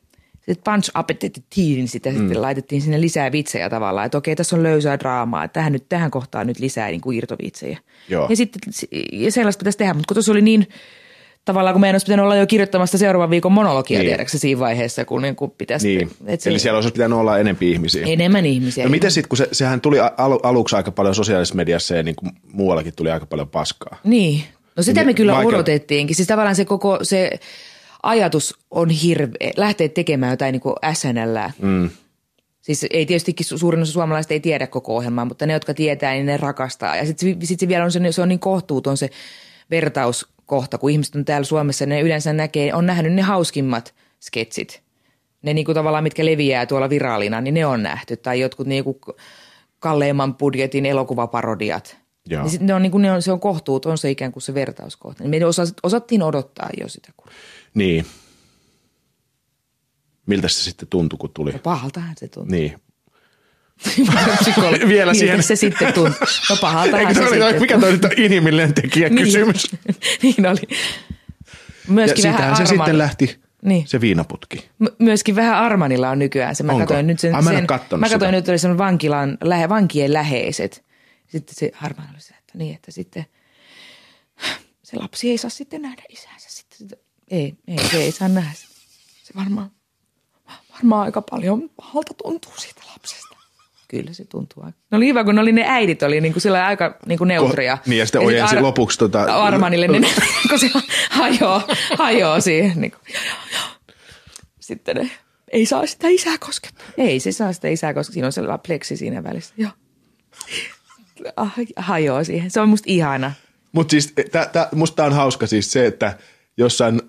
sitten punch up niin sitä mm. sitten laitettiin sinne lisää vitsejä tavallaan, että okei, tässä on löysää draamaa, tähän, nyt, tähän kohtaan nyt lisää niin kuin irtovitsejä. Joo. Ja sitten ja sellaista pitäisi tehdä, mutta kun tuossa oli niin tavallaan kun meidän olisi pitänyt olla jo kirjoittamassa seuraavan viikon monologia, niin. tiedätkö siinä vaiheessa, kun niin kuin pitäisi. Niin. Et se, Eli siellä olisi pitänyt olla enemmän ihmisiä. Enemmän ihmisiä. No miten sitten, kun se, sehän tuli al, aluksi aika paljon sosiaalisessa mediassa ja niin kuin muuallakin tuli aika paljon paskaa. Niin. No sitä niin, me kyllä vaikea... odotettiinkin. Siis tavallaan se koko se ajatus on hirveä, lähteä tekemään jotain niin kuin SNL. Mm. Siis ei tietysti suurin osa suomalaisista ei tiedä koko ohjelmaa, mutta ne, jotka tietää, niin ne rakastaa. Ja sitten sit se vielä on se, se on niin kohtuuton se vertaus kohta, kun ihmiset on täällä Suomessa, ne yleensä näkee, on nähnyt ne hauskimmat sketsit. Ne niinku tavallaan, mitkä leviää tuolla viraalina, niin ne on nähty. Tai jotkut niinku kalleimman budjetin elokuvaparodiat. Joo. Niin sit ne on, niinku, ne on, se on kohtuuton se ikään kuin se vertauskohta. Niin me osas, osattiin odottaa jo sitä. Kun... Niin. Miltä se sitten tuntui, kun tuli? No pahaltahan se tuntui. Niin. Vielä siihen. se sitten tuntuu. No pahaltahan se, se oli, Mikä toi nyt on inhimillinen tekijä niin. kysymys? niin oli. Myöskin ja vähän se sitten lähti. Niin. Se viinaputki. M- myöskin vähän Armanilla on nykyään se. Mä Onko? katsoin nyt sen, Ai, mä en sen mä katsoin nyt, oli sen vankilan, lähe, vankien läheiset. Sitten se Arman oli se, että niin, että sitten se lapsi ei saa sitten nähdä isäänsä. Sitten, ei, ei, se ei saa nähdä. Se varmaan, varmaan aika paljon pahalta tuntuu siitä lapsesta. Kyllä se tuntuu aika. No oli hyvä, kun ne, oli ne äidit oli niin kuin sillä aika niin kuin neutria. Niin, ja sitten ojensi lopuksi tota- Armanille ne, kun se hajoaa, hajoaa siihen. Niin kuin, sitten ne, ei saa sitä isää koskettaa. Ei se saa sitä isää koskettaa. Siinä on sellainen pleksi siinä välissä. Joo. Ah, Hajoaa siihen. Se on musta ihana. Mutta siis tä, tä, musta tää on hauska siis se, että jossain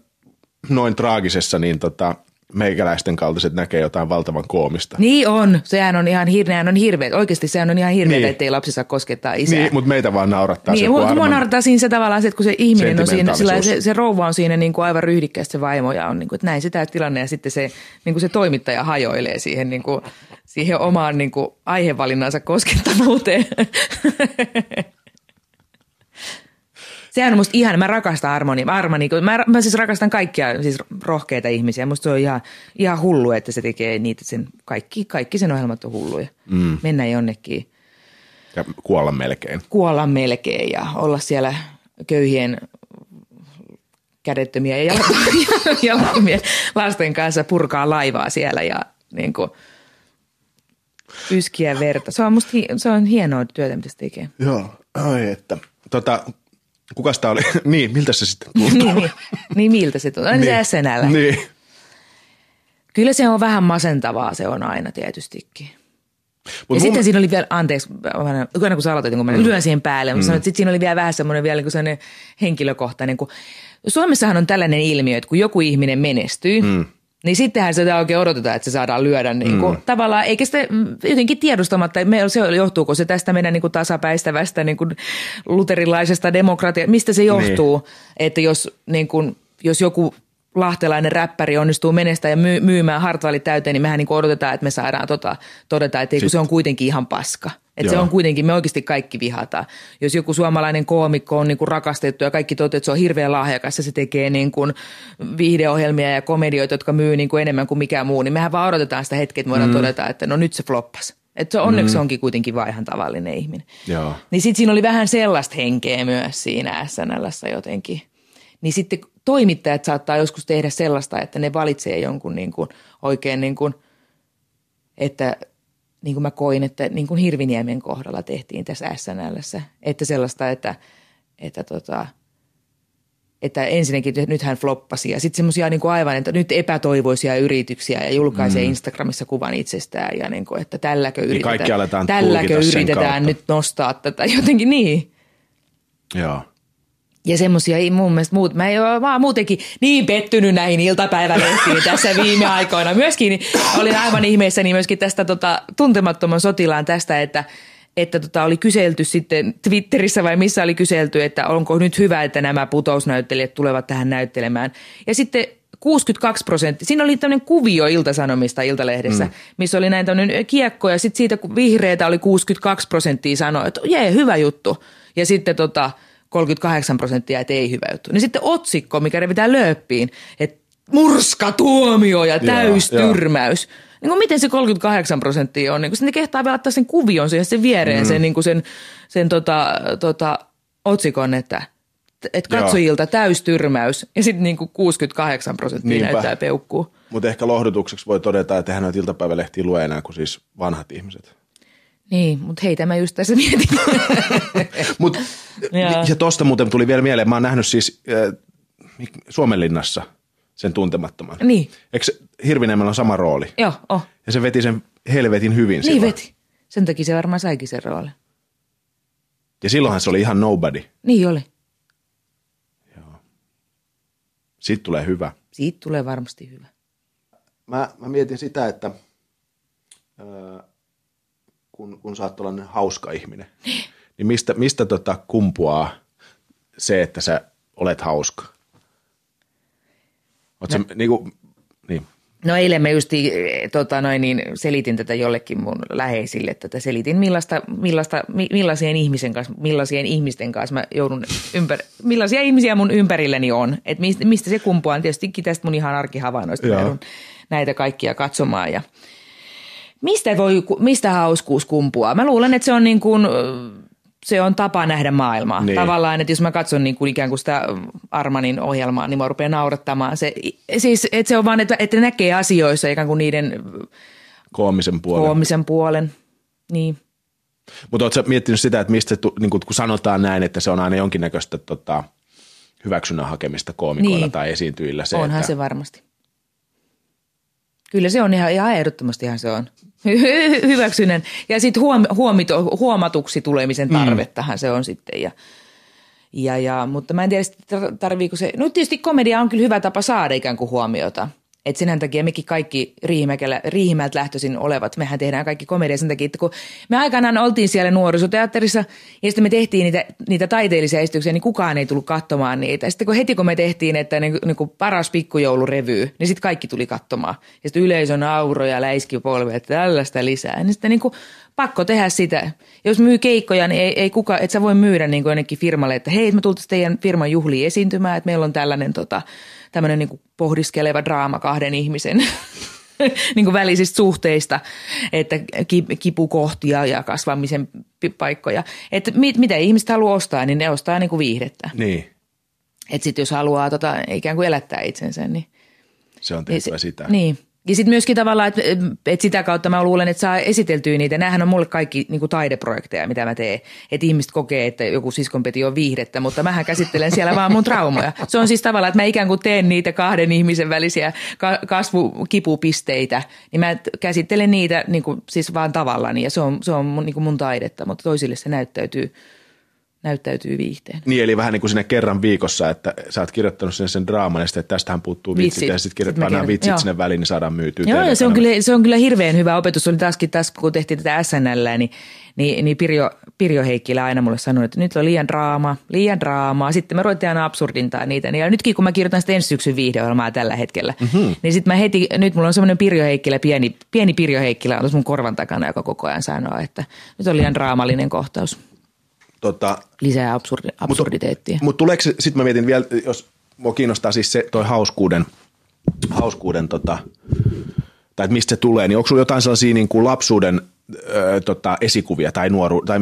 noin traagisessa, niin tota, meikäläisten kaltaiset näkee jotain valtavan koomista. Niin on. Sehän on ihan hirveä. on hirveä. Oikeasti sehän on ihan hirveä, Niin. ettei lapsi saa koskettaa isää. Niin, mutta meitä vaan naurattaa Niin, se, kun mua naurattaa siinä se tavallaan se, että kun se ihminen on siinä, sillä se, se rouva on siinä niin kuin aivan ryhdikkäästi se vaimo ja on niin kuin, että näin se tämä tilanne ja sitten se, niin kuin se toimittaja hajoilee siihen, niin kuin, siihen omaan niin kuin aihevalinnansa koskettavuuteen. Sehän on musta ihan, mä rakastan Armoni. Armani, mä, mä siis rakastan kaikkia siis rohkeita ihmisiä. Musta se on ihan, ihan hullu, että se tekee niitä sen, kaikki, kaikki sen ohjelmat on hulluja. Mm. Mennä jonnekin Ja kuolla melkein. kuolla melkein ja olla siellä köyhien kädettömiä ja jalattomien lasten kanssa purkaa laivaa siellä ja niin kuin, yskiä verta. Se on musta hi- se on hienoa työtä, mitä se tekee. Joo, ai että. Tota, kukas tää oli? niin, miltä se sitten tuntuu? niin, niin, niin miltä se tuntuu? Aina se SNL. Niin. Kyllä se on vähän masentavaa, se on aina tietystikin. Mut ja sitten siinä oli vielä, anteeksi, aina kun sä aloitit, kun mä lyön siihen päälle, mutta sanoin, että sitten siinä oli vielä vähän semmoinen vielä niin sellainen henkilökohtainen, kun Suomessahan on tällainen ilmiö, että kun joku ihminen menestyy, mm. Niin sittenhän sitä oikein odotetaan, että se saadaan lyödä niin kuin, mm. tavallaan, eikä sitä jotenkin tiedostamatta, me, se johtuuko se tästä meidän niin kuin tasapäistävästä niin kuin luterilaisesta demokratiasta, mistä se johtuu, niin. että jos, niin kuin, jos joku lahtelainen räppäri onnistuu menestä ja myy- myymään Hartwallit täyteen, niin mehän niin odotetaan, että me saadaan tota, todeta, että ei, kun se on kuitenkin ihan paska. Että se on kuitenkin, me oikeasti kaikki vihataan. Jos joku suomalainen koomikko on niin kuin rakastettu ja kaikki toteaa, että se on hirveän lahjakas ja se tekee niin kuin viihdeohjelmia ja komedioita, jotka myy niin kuin enemmän kuin mikään muu, niin mehän vaan odotetaan sitä hetkeä, että voidaan mm. todeta, että no nyt se floppas. Että se onneksi mm. onkin kuitenkin vaan ihan tavallinen ihminen. Joo. Niin sitten siinä oli vähän sellaista henkeä myös siinä SNLssä jotenkin. Niin sitten toimittajat saattaa joskus tehdä sellaista, että ne valitsee jonkun niin kuin oikein niin kuin, että niin kuin mä koin, että niin kuin Hirviniemen kohdalla tehtiin tässä SNLssä. Että sellaista, että, että tota, että ensinnäkin että nyt hän floppasi ja sitten semmoisia niin aivan, että nyt epätoivoisia yrityksiä ja julkaisee mm. Instagramissa kuvan itsestään ja niin kuin, että tälläkö yritetään, kaikki aletaan tälläkö yritetään nyt nostaa tätä jotenkin niin. Joo. Ja semmoisia ei mun mielestä muut, mä en ole vaan muutenkin niin pettynyt näihin iltapäivälehtiin tässä viime aikoina. Myöskin olin aivan ihmeissäni myöskin tästä tota, tuntemattoman sotilaan tästä, että että tota, oli kyselty sitten Twitterissä vai missä oli kyselty, että onko nyt hyvä, että nämä putousnäyttelijät tulevat tähän näyttelemään. Ja sitten 62 prosenttia, siinä oli tämmöinen kuvio Iltasanomista Iltalehdessä, mm. missä oli näin tämmöinen kiekko ja sitten siitä kun vihreitä oli 62 prosenttia sanoi, että jee, hyvä juttu. Ja sitten tota, 38 prosenttia, että ei hyvä juttu. Niin sitten otsikko, mikä revitään lööppiin, että murska tuomio ja täystyrmäys. Niin kuin miten se 38 prosenttia on? Niin kuin, ne kehtaa vielä ottaa sen kuvion siihen sen viereen, mm. sen, niin kuin sen, sen tota, tota, otsikon, että Joo. katsojilta täystyrmäys ja sitten niin 68 prosenttia Niinpä. näyttää peukkuu. Mutta ehkä lohdutukseksi voi todeta, että hän noita iltapäivälehtiä lue enää kuin siis vanhat ihmiset. Niin, mutta heitä mä just tässä mietin. Mut, Joo. ja tosta muuten tuli vielä mieleen, mä oon nähnyt siis äh, Suomenlinnassa sen tuntemattoman. niin, Eikö Hirviniemellä on sama rooli? joo, oh. Ja se veti sen helvetin hyvin Niin silloin. veti. Sen takia se varmaan saikin sen roolin. Ja silloinhan se oli ihan nobody. Niin oli. Siitä tulee hyvä. Siitä tulee varmasti hyvä. Mä, mä mietin sitä, että ää, kun, kun sä oot tällainen hauska ihminen, niin mistä, mistä tota kumpuaa se, että sä olet hauska? Oot sä, niin kuin, niin, No eilen mä just tota noin, niin selitin tätä jollekin mun läheisille, tätä selitin millaista, millaista, millaisien ihmisen kanssa, millaisien ihmisten kanssa mä joudun ympäri, millaisia ihmisiä mun ympärilleni on. Että mistä, mistä se kumpuaa, tietysti tästä mun ihan arkihavainnoista mä näitä kaikkia katsomaan ja mistä, voi, mistä hauskuus kumpuaa? Mä luulen, että se on niin kuin, se on tapa nähdä maailmaa. Niin. Tavallaan, että jos mä katson niin kuin ikään kuin sitä Armanin ohjelmaa, niin mä rupean naurattamaan. Se, siis, että se on vaan, että, että näkee asioissa ikään kuin niiden koomisen puolen. Koomisen puolen, niin. Mutta ootko miettinyt sitä, että mistä, niin kun sanotaan näin, että se on aina jonkinnäköistä tota, hyväksynnän hakemista koomikoilla niin. tai esiintyjillä? Se, Onhan että... se varmasti. Kyllä se on ihan, ihan ehdottomasti ihan se on. Hyväksynnän. Ja sitten huom, huomito, huomatuksi tulemisen mm. tarvettahan mm. se on sitten. Ja, ja, ja, mutta mä en tiedä, tarviiko se. No tietysti komedia on kyllä hyvä tapa saada ikään kuin huomiota. Että sen takia mekin kaikki Riihimäeltä lähtöisin olevat, mehän tehdään kaikki komedia sen takia, että kun me aikanaan oltiin siellä nuorisoteatterissa ja sitten me tehtiin niitä, niitä taiteellisia esityksiä, niin kukaan ei tullut katsomaan niitä. Sitten kun heti kun me tehtiin, että niin, niin kuin paras pikkujoulurevy, niin sitten kaikki tuli katsomaan. Ja sitten yleisön auroja, läiskipolvi, että tällaista lisää. Niin sitten niin kuin pakko tehdä sitä. Jos myy keikkoja, niin ei, ei kuka, et sä voi myydä niin kuin jonnekin firmalle, että hei, me tultaisiin teidän firman juhliin esiintymään, että meillä on tällainen tota, tämmöinen niin pohdiskeleva draama kahden ihmisen niin kuin välisistä suhteista, että kipukohtia ja kasvamisen paikkoja. Että mit, mitä ihmiset haluaa ostaa, niin ne ostaa niin kuin viihdettä. Niin. Että sitten jos haluaa tota, ikään kuin elättää itsensä, niin... Se on tehtävä niin, sitä. Niin. Ja sitten myöskin tavallaan, että, että sitä kautta mä luulen, että saa esiteltyä niitä. Nämähän on mulle kaikki niin kuin taideprojekteja, mitä mä teen. Että ihmiset kokee, että joku siskonpeti on viihdettä, mutta mähän käsittelen siellä vaan mun traumoja. Se on siis tavallaan, että mä ikään kuin teen niitä kahden ihmisen välisiä kasvukipupisteitä, niin mä käsittelen niitä niin kuin, siis vaan tavallaan ja se on, se on mun, niin kuin mun taidetta, mutta toisille se näyttäytyy – näyttäytyy viihteen. Niin, eli vähän niin kuin sinne kerran viikossa, että sä oot kirjoittanut sen, sen draaman ja sitten, että tästähän puuttuu vitsit, vitsit. ja sitten kirjoittaa nämä vitsit joo. sinne väliin, niin saadaan myytyä. Joo, ja se on, kyllä, se on kyllä hirveän hyvä opetus. Se oli taaskin taas, kun tehtiin tätä SNL, niin, niin, niin Pirjo, Pirjo Heikkilä aina mulle sanoi, että nyt on liian draama, liian draamaa. Sitten me ruvettiin aina absurdintaa niitä. Ja nytkin kun mä kirjoitan sitä ensi syksyn viihdeohjelmaa tällä hetkellä, mm-hmm. niin sitten mä heti, nyt mulla on semmoinen Pirjo Heikkilä, pieni, pieni Pirjo Heikkilä on mun korvan takana, joka koko ajan sanoo, että nyt on liian draamallinen kohtaus. Tota, Lisää absurdi, absurditeettia. Mutta mut tuleeko, sitten mä mietin vielä, jos mua kiinnostaa siis se toi hauskuuden, hauskuuden tota, tai että mistä se tulee, niin onko sulla jotain sellaisia niin kuin lapsuuden ö, tota, esikuvia tai nuoru, tai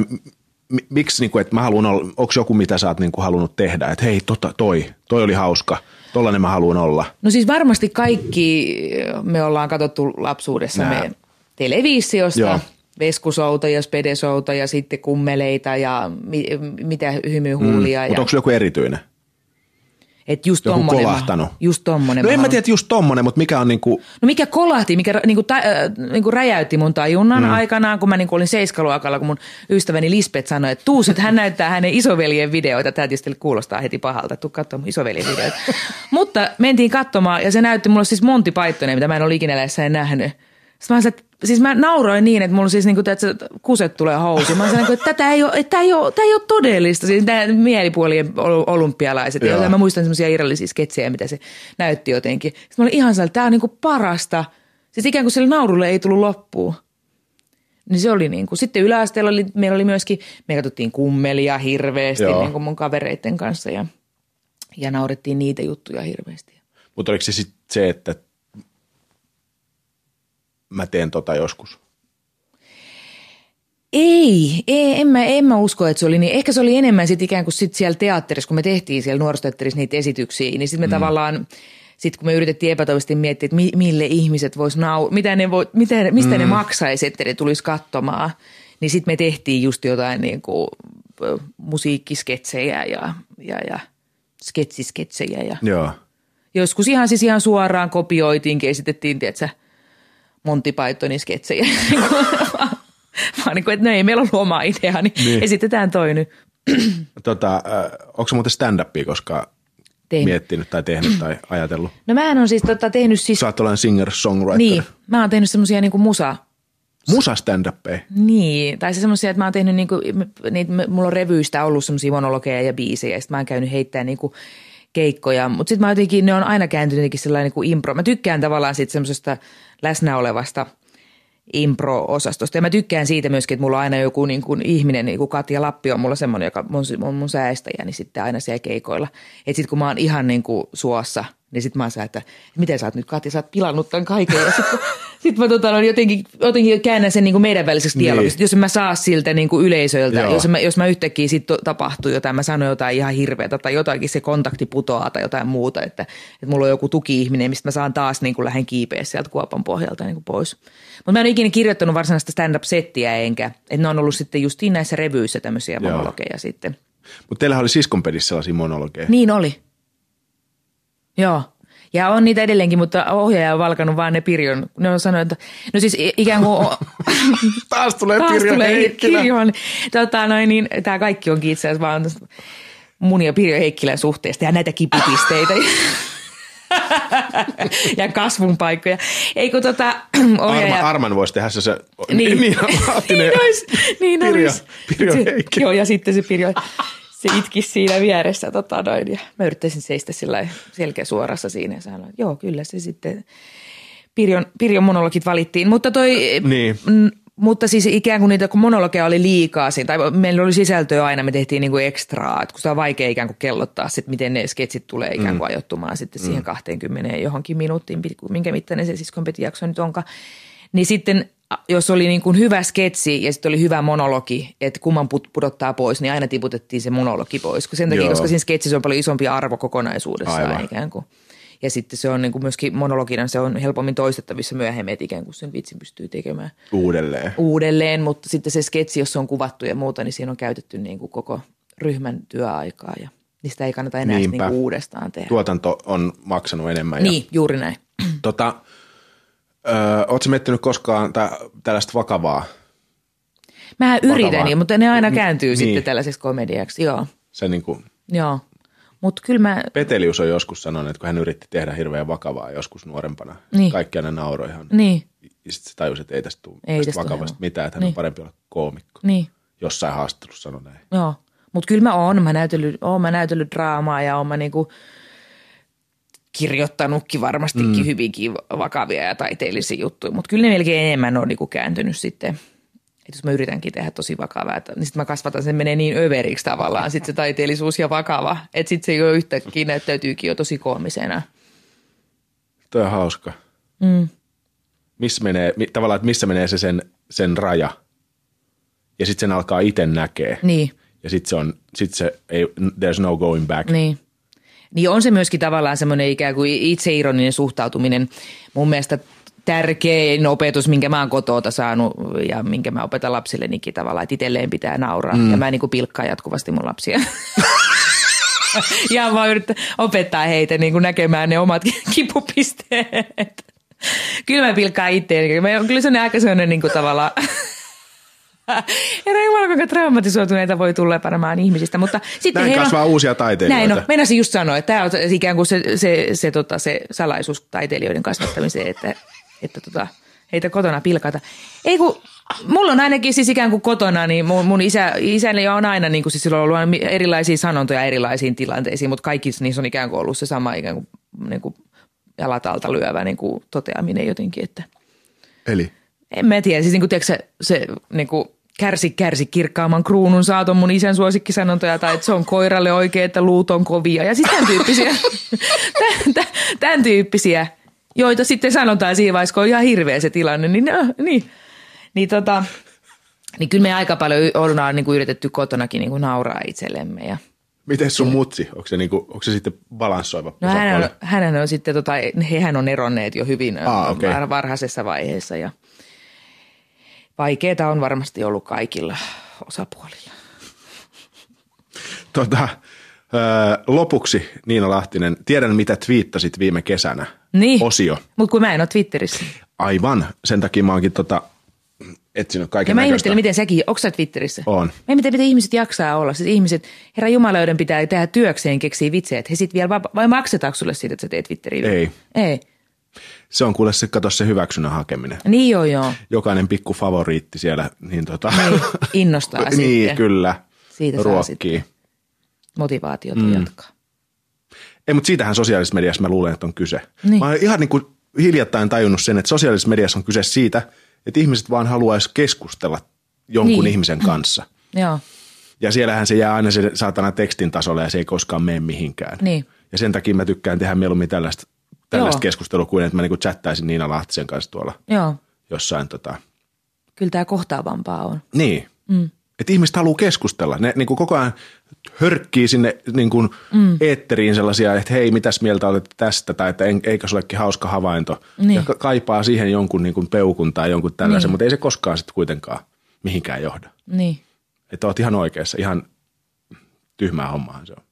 miksi, niin kuin, että mä haluan olla, onko joku, mitä sä oot niin kuin halunnut tehdä, että hei, tota, toi, toi oli hauska, tollainen mä haluan olla? No siis varmasti kaikki me ollaan katsottu lapsuudessa Nää. me televisiosta, Joo veskusouta ja spedesouta ja sitten kummeleita ja mi, mitä hymyhuulia. Mm, mutta onko joku erityinen? Et just Joku tommonen, kolahtanut. Just tommonen. No en mä tiedä, just tommonen, mutta mikä on niinku... No mikä kolahti, mikä niinku, ta, äh, niinku räjäytti mun tajunnan mm. aikanaan, kun mä niinku olin seiskaluokalla, kun mun ystäväni Lisbeth sanoi, että tuus, että hän näyttää hänen isoveljen videoita. Tämä tietysti kuulostaa heti pahalta, tuu katsomaan isoveljen videoita. mutta mentiin katsomaan ja se näytti mulle siis Monty Pythonia, mitä mä en ole ikinä nähnyt. Sitten mä sanoin, että siis mä nauroin niin, että mulla siis niin kuin, että kuset tulee housuun. Mä sanoin, että tätä ei ole, että tämä ei ole, tämä ei ole todellista. Siis nämä mielipuolien olympialaiset. Ja mä muistan semmoisia irrallisia sketsejä, mitä se näytti jotenkin. Sitten mä olin ihan sellainen, että tämä on niin kuin parasta. Siis ikään kuin sille naurulle ei tullut loppuun. Niin se oli niin kuin. Sitten yläasteella oli, meillä oli myöskin, me katsottiin kummelia hirveästi niin kuin mun kavereiden kanssa ja, ja naurettiin niitä juttuja hirveästi. Mutta oliko se sitten se, että mä teen tota joskus? Ei, ei en, mä, en mä usko, että se oli niin. Ehkä se oli enemmän sit ikään kuin sit siellä teatterissa, kun me tehtiin siellä nuorisoteatterissa niitä esityksiä, niin sitten me mm. tavallaan, sitten kun me yritettiin epätoivisesti miettiä, että mi, mille ihmiset vois nau, mitä ne voi, mitä, mistä mm. ne maksaisi, että ne tulisi katsomaan, niin sitten me tehtiin just jotain niin kuin, musiikkisketsejä ja, ja, ja sketsisketsejä. Ja Joo. Joskus ihan siis ihan suoraan kopioitiinkin, esitettiin, tiedätkö, Monty Pythonin sketsejä. Vaan niin kuin, että no ei meillä ollut oma idea, niin, niin. esitetään toi nyt. tota, äh, onko muuten stand-upia koskaan tehnyt. miettinyt tai tehnyt tai ajatellut? No mä oon siis tota, tehnyt siis... Sä oot singer-songwriter. Niin, mä oon tehnyt semmosia niinku musa... Musa stand Niin, tai se semmoisia, että mä oon tehnyt niinku, niitä, mulla on revyistä ollut semmoisia monologeja ja biisejä, ja sitten mä oon käynyt heittämään niinku keikkoja. Mutta sitten mä jotenkin, ne on aina kääntynyt jotenkin sellainen niin kuin impro. Mä tykkään tavallaan sitten semmoisesta läsnä olevasta impro-osastosta. Ja mä tykkään siitä myöskin, että mulla on aina joku niin kuin ihminen, niin kuin Katja Lappi on mulla semmoinen, joka on mun, mun säästäjä, niin sitten aina siellä keikoilla. Että sitten kun mä oon ihan niin kuin suossa – niin sitten mä sanoin, että miten sä oot nyt Katja, sä oot pilannut tämän kaiken. Ja sitten sit mä tota, no, jotenkin, jotenkin käännän sen niin kuin meidän väliseksi niin. dialogista. Jos mä saa siltä niin kuin yleisöltä, jos mä, jos mä yhtäkkiä sitten tapahtuu jotain, mä sanon jotain ihan hirveätä tai jotakin se kontakti putoaa tai jotain muuta, että, että mulla on joku tuki-ihminen, mistä mä saan taas niin kuin lähden kiipeä sieltä kuopan pohjalta niin kuin pois. Mutta mä en ole ikinä kirjoittanut varsinaista stand-up-settiä enkä, että ne on ollut sitten justiin näissä revyissä tämmöisiä monologeja sitten. Mutta teillähän oli siskonpedissä sellaisia monologeja. Niin oli. Joo. Ja on niitä edelleenkin, mutta ohjaaja on valkannut vaan ne Pirjon. Ne on sanonut, että no siis ikään kuin... taas tulee taas Pirjo tulee Heikkilä. Pirjon. Tota, noin, niin, tämä kaikki onkin itse asiassa vaan mun ja Pirjo Heikkilän suhteesta ja näitä kipupisteitä. ja kasvun paikkoja. Ei kun tota, ohjaaja... Arman, Arman voisi tehdä se, se niin, niin, niin, olisi, niin Pirjo, Pirjo Heikkilä. Joo, ja sitten se Pirjo se itki siinä vieressä. Tota noin, ja mä yrittäisin seistä sillä selkeä suorassa siinä ja sanoin, että joo, kyllä se sitten Pirjon, Pirjon monologit valittiin. Mutta toi, niin. m, mutta siis ikään kuin niitä, kun monologeja oli liikaa siinä, tai meillä oli sisältöä aina, me tehtiin niin kuin ekstraa, että kun se on vaikea ikään kuin kellottaa sitten, miten ne sketsit tulee ikään kuin mm. ajoittumaan sitten siihen mm. 20 johonkin minuuttiin, minkä mittainen se siis jakso nyt onkaan. Niin sitten jos oli niin kuin hyvä sketsi ja sitten oli hyvä monologi, että kumman pudottaa pois, niin aina tiputettiin se monologi pois. Sen takia, Joo. koska siinä sketsissä on paljon isompi arvo kokonaisuudessaan Aivan. ikään kuin. Ja sitten se on niin kuin myöskin monologina, se on helpommin toistettavissa myöhemmin, että ikään kuin sen vitsin pystyy tekemään. Uudelleen. Uudelleen, mutta sitten se sketsi, jos se on kuvattu ja muuta, niin siinä on käytetty niin kuin koko ryhmän työaikaa ja niistä ei kannata enää niin kuin uudestaan tehdä. Tuotanto on maksanut enemmän. Niin, ja, juuri näin. Tota, Öö, Oletko miettinyt koskaan tä, tällaista vakavaa? Mä yritän, niin, mutta ne aina kääntyy niin. sitten tällaiseksi komediaksi, joo. Se niin kuin... Joo. Mut kyllä mä... Petelius on joskus sanonut, että kun hän yritti tehdä hirveän vakavaa joskus nuorempana, niin. kaikki aina nauroi ihan. Niin. Ja sitten se tajusi, että ei tästä tule ei tästä vakavasta mitään, että hän niin. on parempi olla koomikko. Niin. Jossain haastattelussa sanoi näin. Joo. Mutta kyllä mä oon, mä näytellyt, oon mä näytellyt draamaa ja oon mä niinku, kirjoittanutkin varmastikin mm. hyvinkin vakavia ja taiteellisia juttuja, mutta kyllä ne melkein enemmän on niinku kääntynyt sitten. Että jos mä yritänkin tehdä tosi vakavaa, että, niin sitten mä kasvatan, sen menee niin överiksi tavallaan sitten se taiteellisuus ja vakava, että sitten se jo yhtäkkiä näyttäytyykin jo tosi koomisena. Toi on hauska. Mm. Missä menee, tavallaan, että missä menee se sen, sen raja ja sitten sen alkaa itse näkee. Niin. Ja sitten se on, sit se ei, there's no going back. Niin. Niin on se myöskin tavallaan semmoinen ikään kuin itseironinen suhtautuminen. Mun mielestä tärkein opetus, minkä mä oon kotoota saanut ja minkä mä opetan lapsille niinkin tavallaan, että itselleen pitää nauraa. Mm. Ja mä niin kuin pilkkaan jatkuvasti mun lapsia. ja mä yritän opettaa heitä niin kuin näkemään ne omat kipupisteet. Kyllä mä pilkkaan itseäni. Kyllä se on aika sellainen niin kuin tavallaan Herra Jumala, kuinka traumatisoituneita voi tulla varmaan ihmisistä. Mutta sitten Näin kasvaa on, uusia taiteilijoita. Näin, no, meinasin just sanoa, että tämä on ikään kuin se, se, se, tota, se salaisuus taiteilijoiden kasvattamiseen, että, että tota, heitä kotona pilkata. Ei kun, mulla on ainakin siis ikään kuin kotona, niin mun, mun isä, isäni on aina niin kuin siis sillä on ollut erilaisia sanontoja erilaisiin tilanteisiin, mutta kaikissa niissä on ikään kuin ollut se sama ikään kuin, niin kuin jalat alta lyövä niin kuin toteaminen jotenkin, että... Eli? En mä tiedä, siis niin kuin, tiedätkö, se, se niin kuin, kärsi, kärsi kirkkaamman kruunun saaton mun isän suosikkisanontoja, tai että se on koiralle oikein, että luut on kovia. Ja sitten tämän tyyppisiä, tämän, tämän tyyppisiä, joita sitten sanotaan siinä vaiheessa, kun on ihan hirveä se tilanne. Niin, no, niin, niin, tota, niin kyllä me aika paljon ollaan niin kuin yritetty kotonakin niin kuin nauraa itsellemme. Ja, Miten sun mutsi? Onko se, niinku, onko se sitten balanssoiva? No hän on, hän on sitten, tota, hehän on eronneet jo hyvin Aa, okay. varhaisessa vaiheessa ja – vaikeaa on varmasti ollut kaikilla osapuolilla. Tota, lopuksi Niina Lahtinen, tiedän mitä twiittasit viime kesänä. Niin, Osio. mutta kun mä en ole Twitterissä. Aivan, sen takia mä oonkin tota, etsinyt kaiken Ja mä ihmettelen, miten säkin, onko sä Twitterissä? On. Mä en miten, miten ihmiset jaksaa olla. Siis ihmiset, herra Jumalauden pitää tehdä työkseen keksiä vitsejä, että he sit vielä, vai maksetaanko sulle siitä, että sä teet Twitteriin? Ei. Ei. Se on kuule se, kato se hyväksynnän hakeminen. Niin joo joo. Jokainen pikku favoriitti siellä, niin tota. Niin, innostaa niin, sitten. kyllä. Siitä ruokkii. motivaatiota mm. jatkaa. Ei, mutta siitähän sosiaalisessa mediassa mä luulen, että on kyse. Niin. Mä oon ihan niin kuin hiljattain tajunnut sen, että sosiaalisessa mediassa on kyse siitä, että ihmiset vaan haluaisi keskustella jonkun Niin. ihmisen kanssa. Joo, Ja siellähän se jää aina se saatana tekstin tasolle ja se ei koskaan mene mihinkään. Niin. Ja sen takia mä tykkään tehdä mieluummin tällaista, tällaista Joo. keskustelua kuin että mä niinku chattaisin Niina Lahtisen kanssa tuolla joo. jossain tota. Kyllä tämä kohtaavampaa on. Niin. Mm. Että ihmiset haluaa keskustella. Ne niin kuin koko ajan hörkkii sinne niin kuin mm. eetteriin sellaisia, että hei, mitäs mieltä olet tästä, tai että en, eikö se olekin hauska havainto. Niin. Ja ka- kaipaa siihen jonkun niin kuin peukun tai jonkun tällaisen, Niin. mutta ei se koskaan sitten kuitenkaan mihinkään johda. Niin. Että oot ihan oikeassa, ihan tyhmää hommaa se on.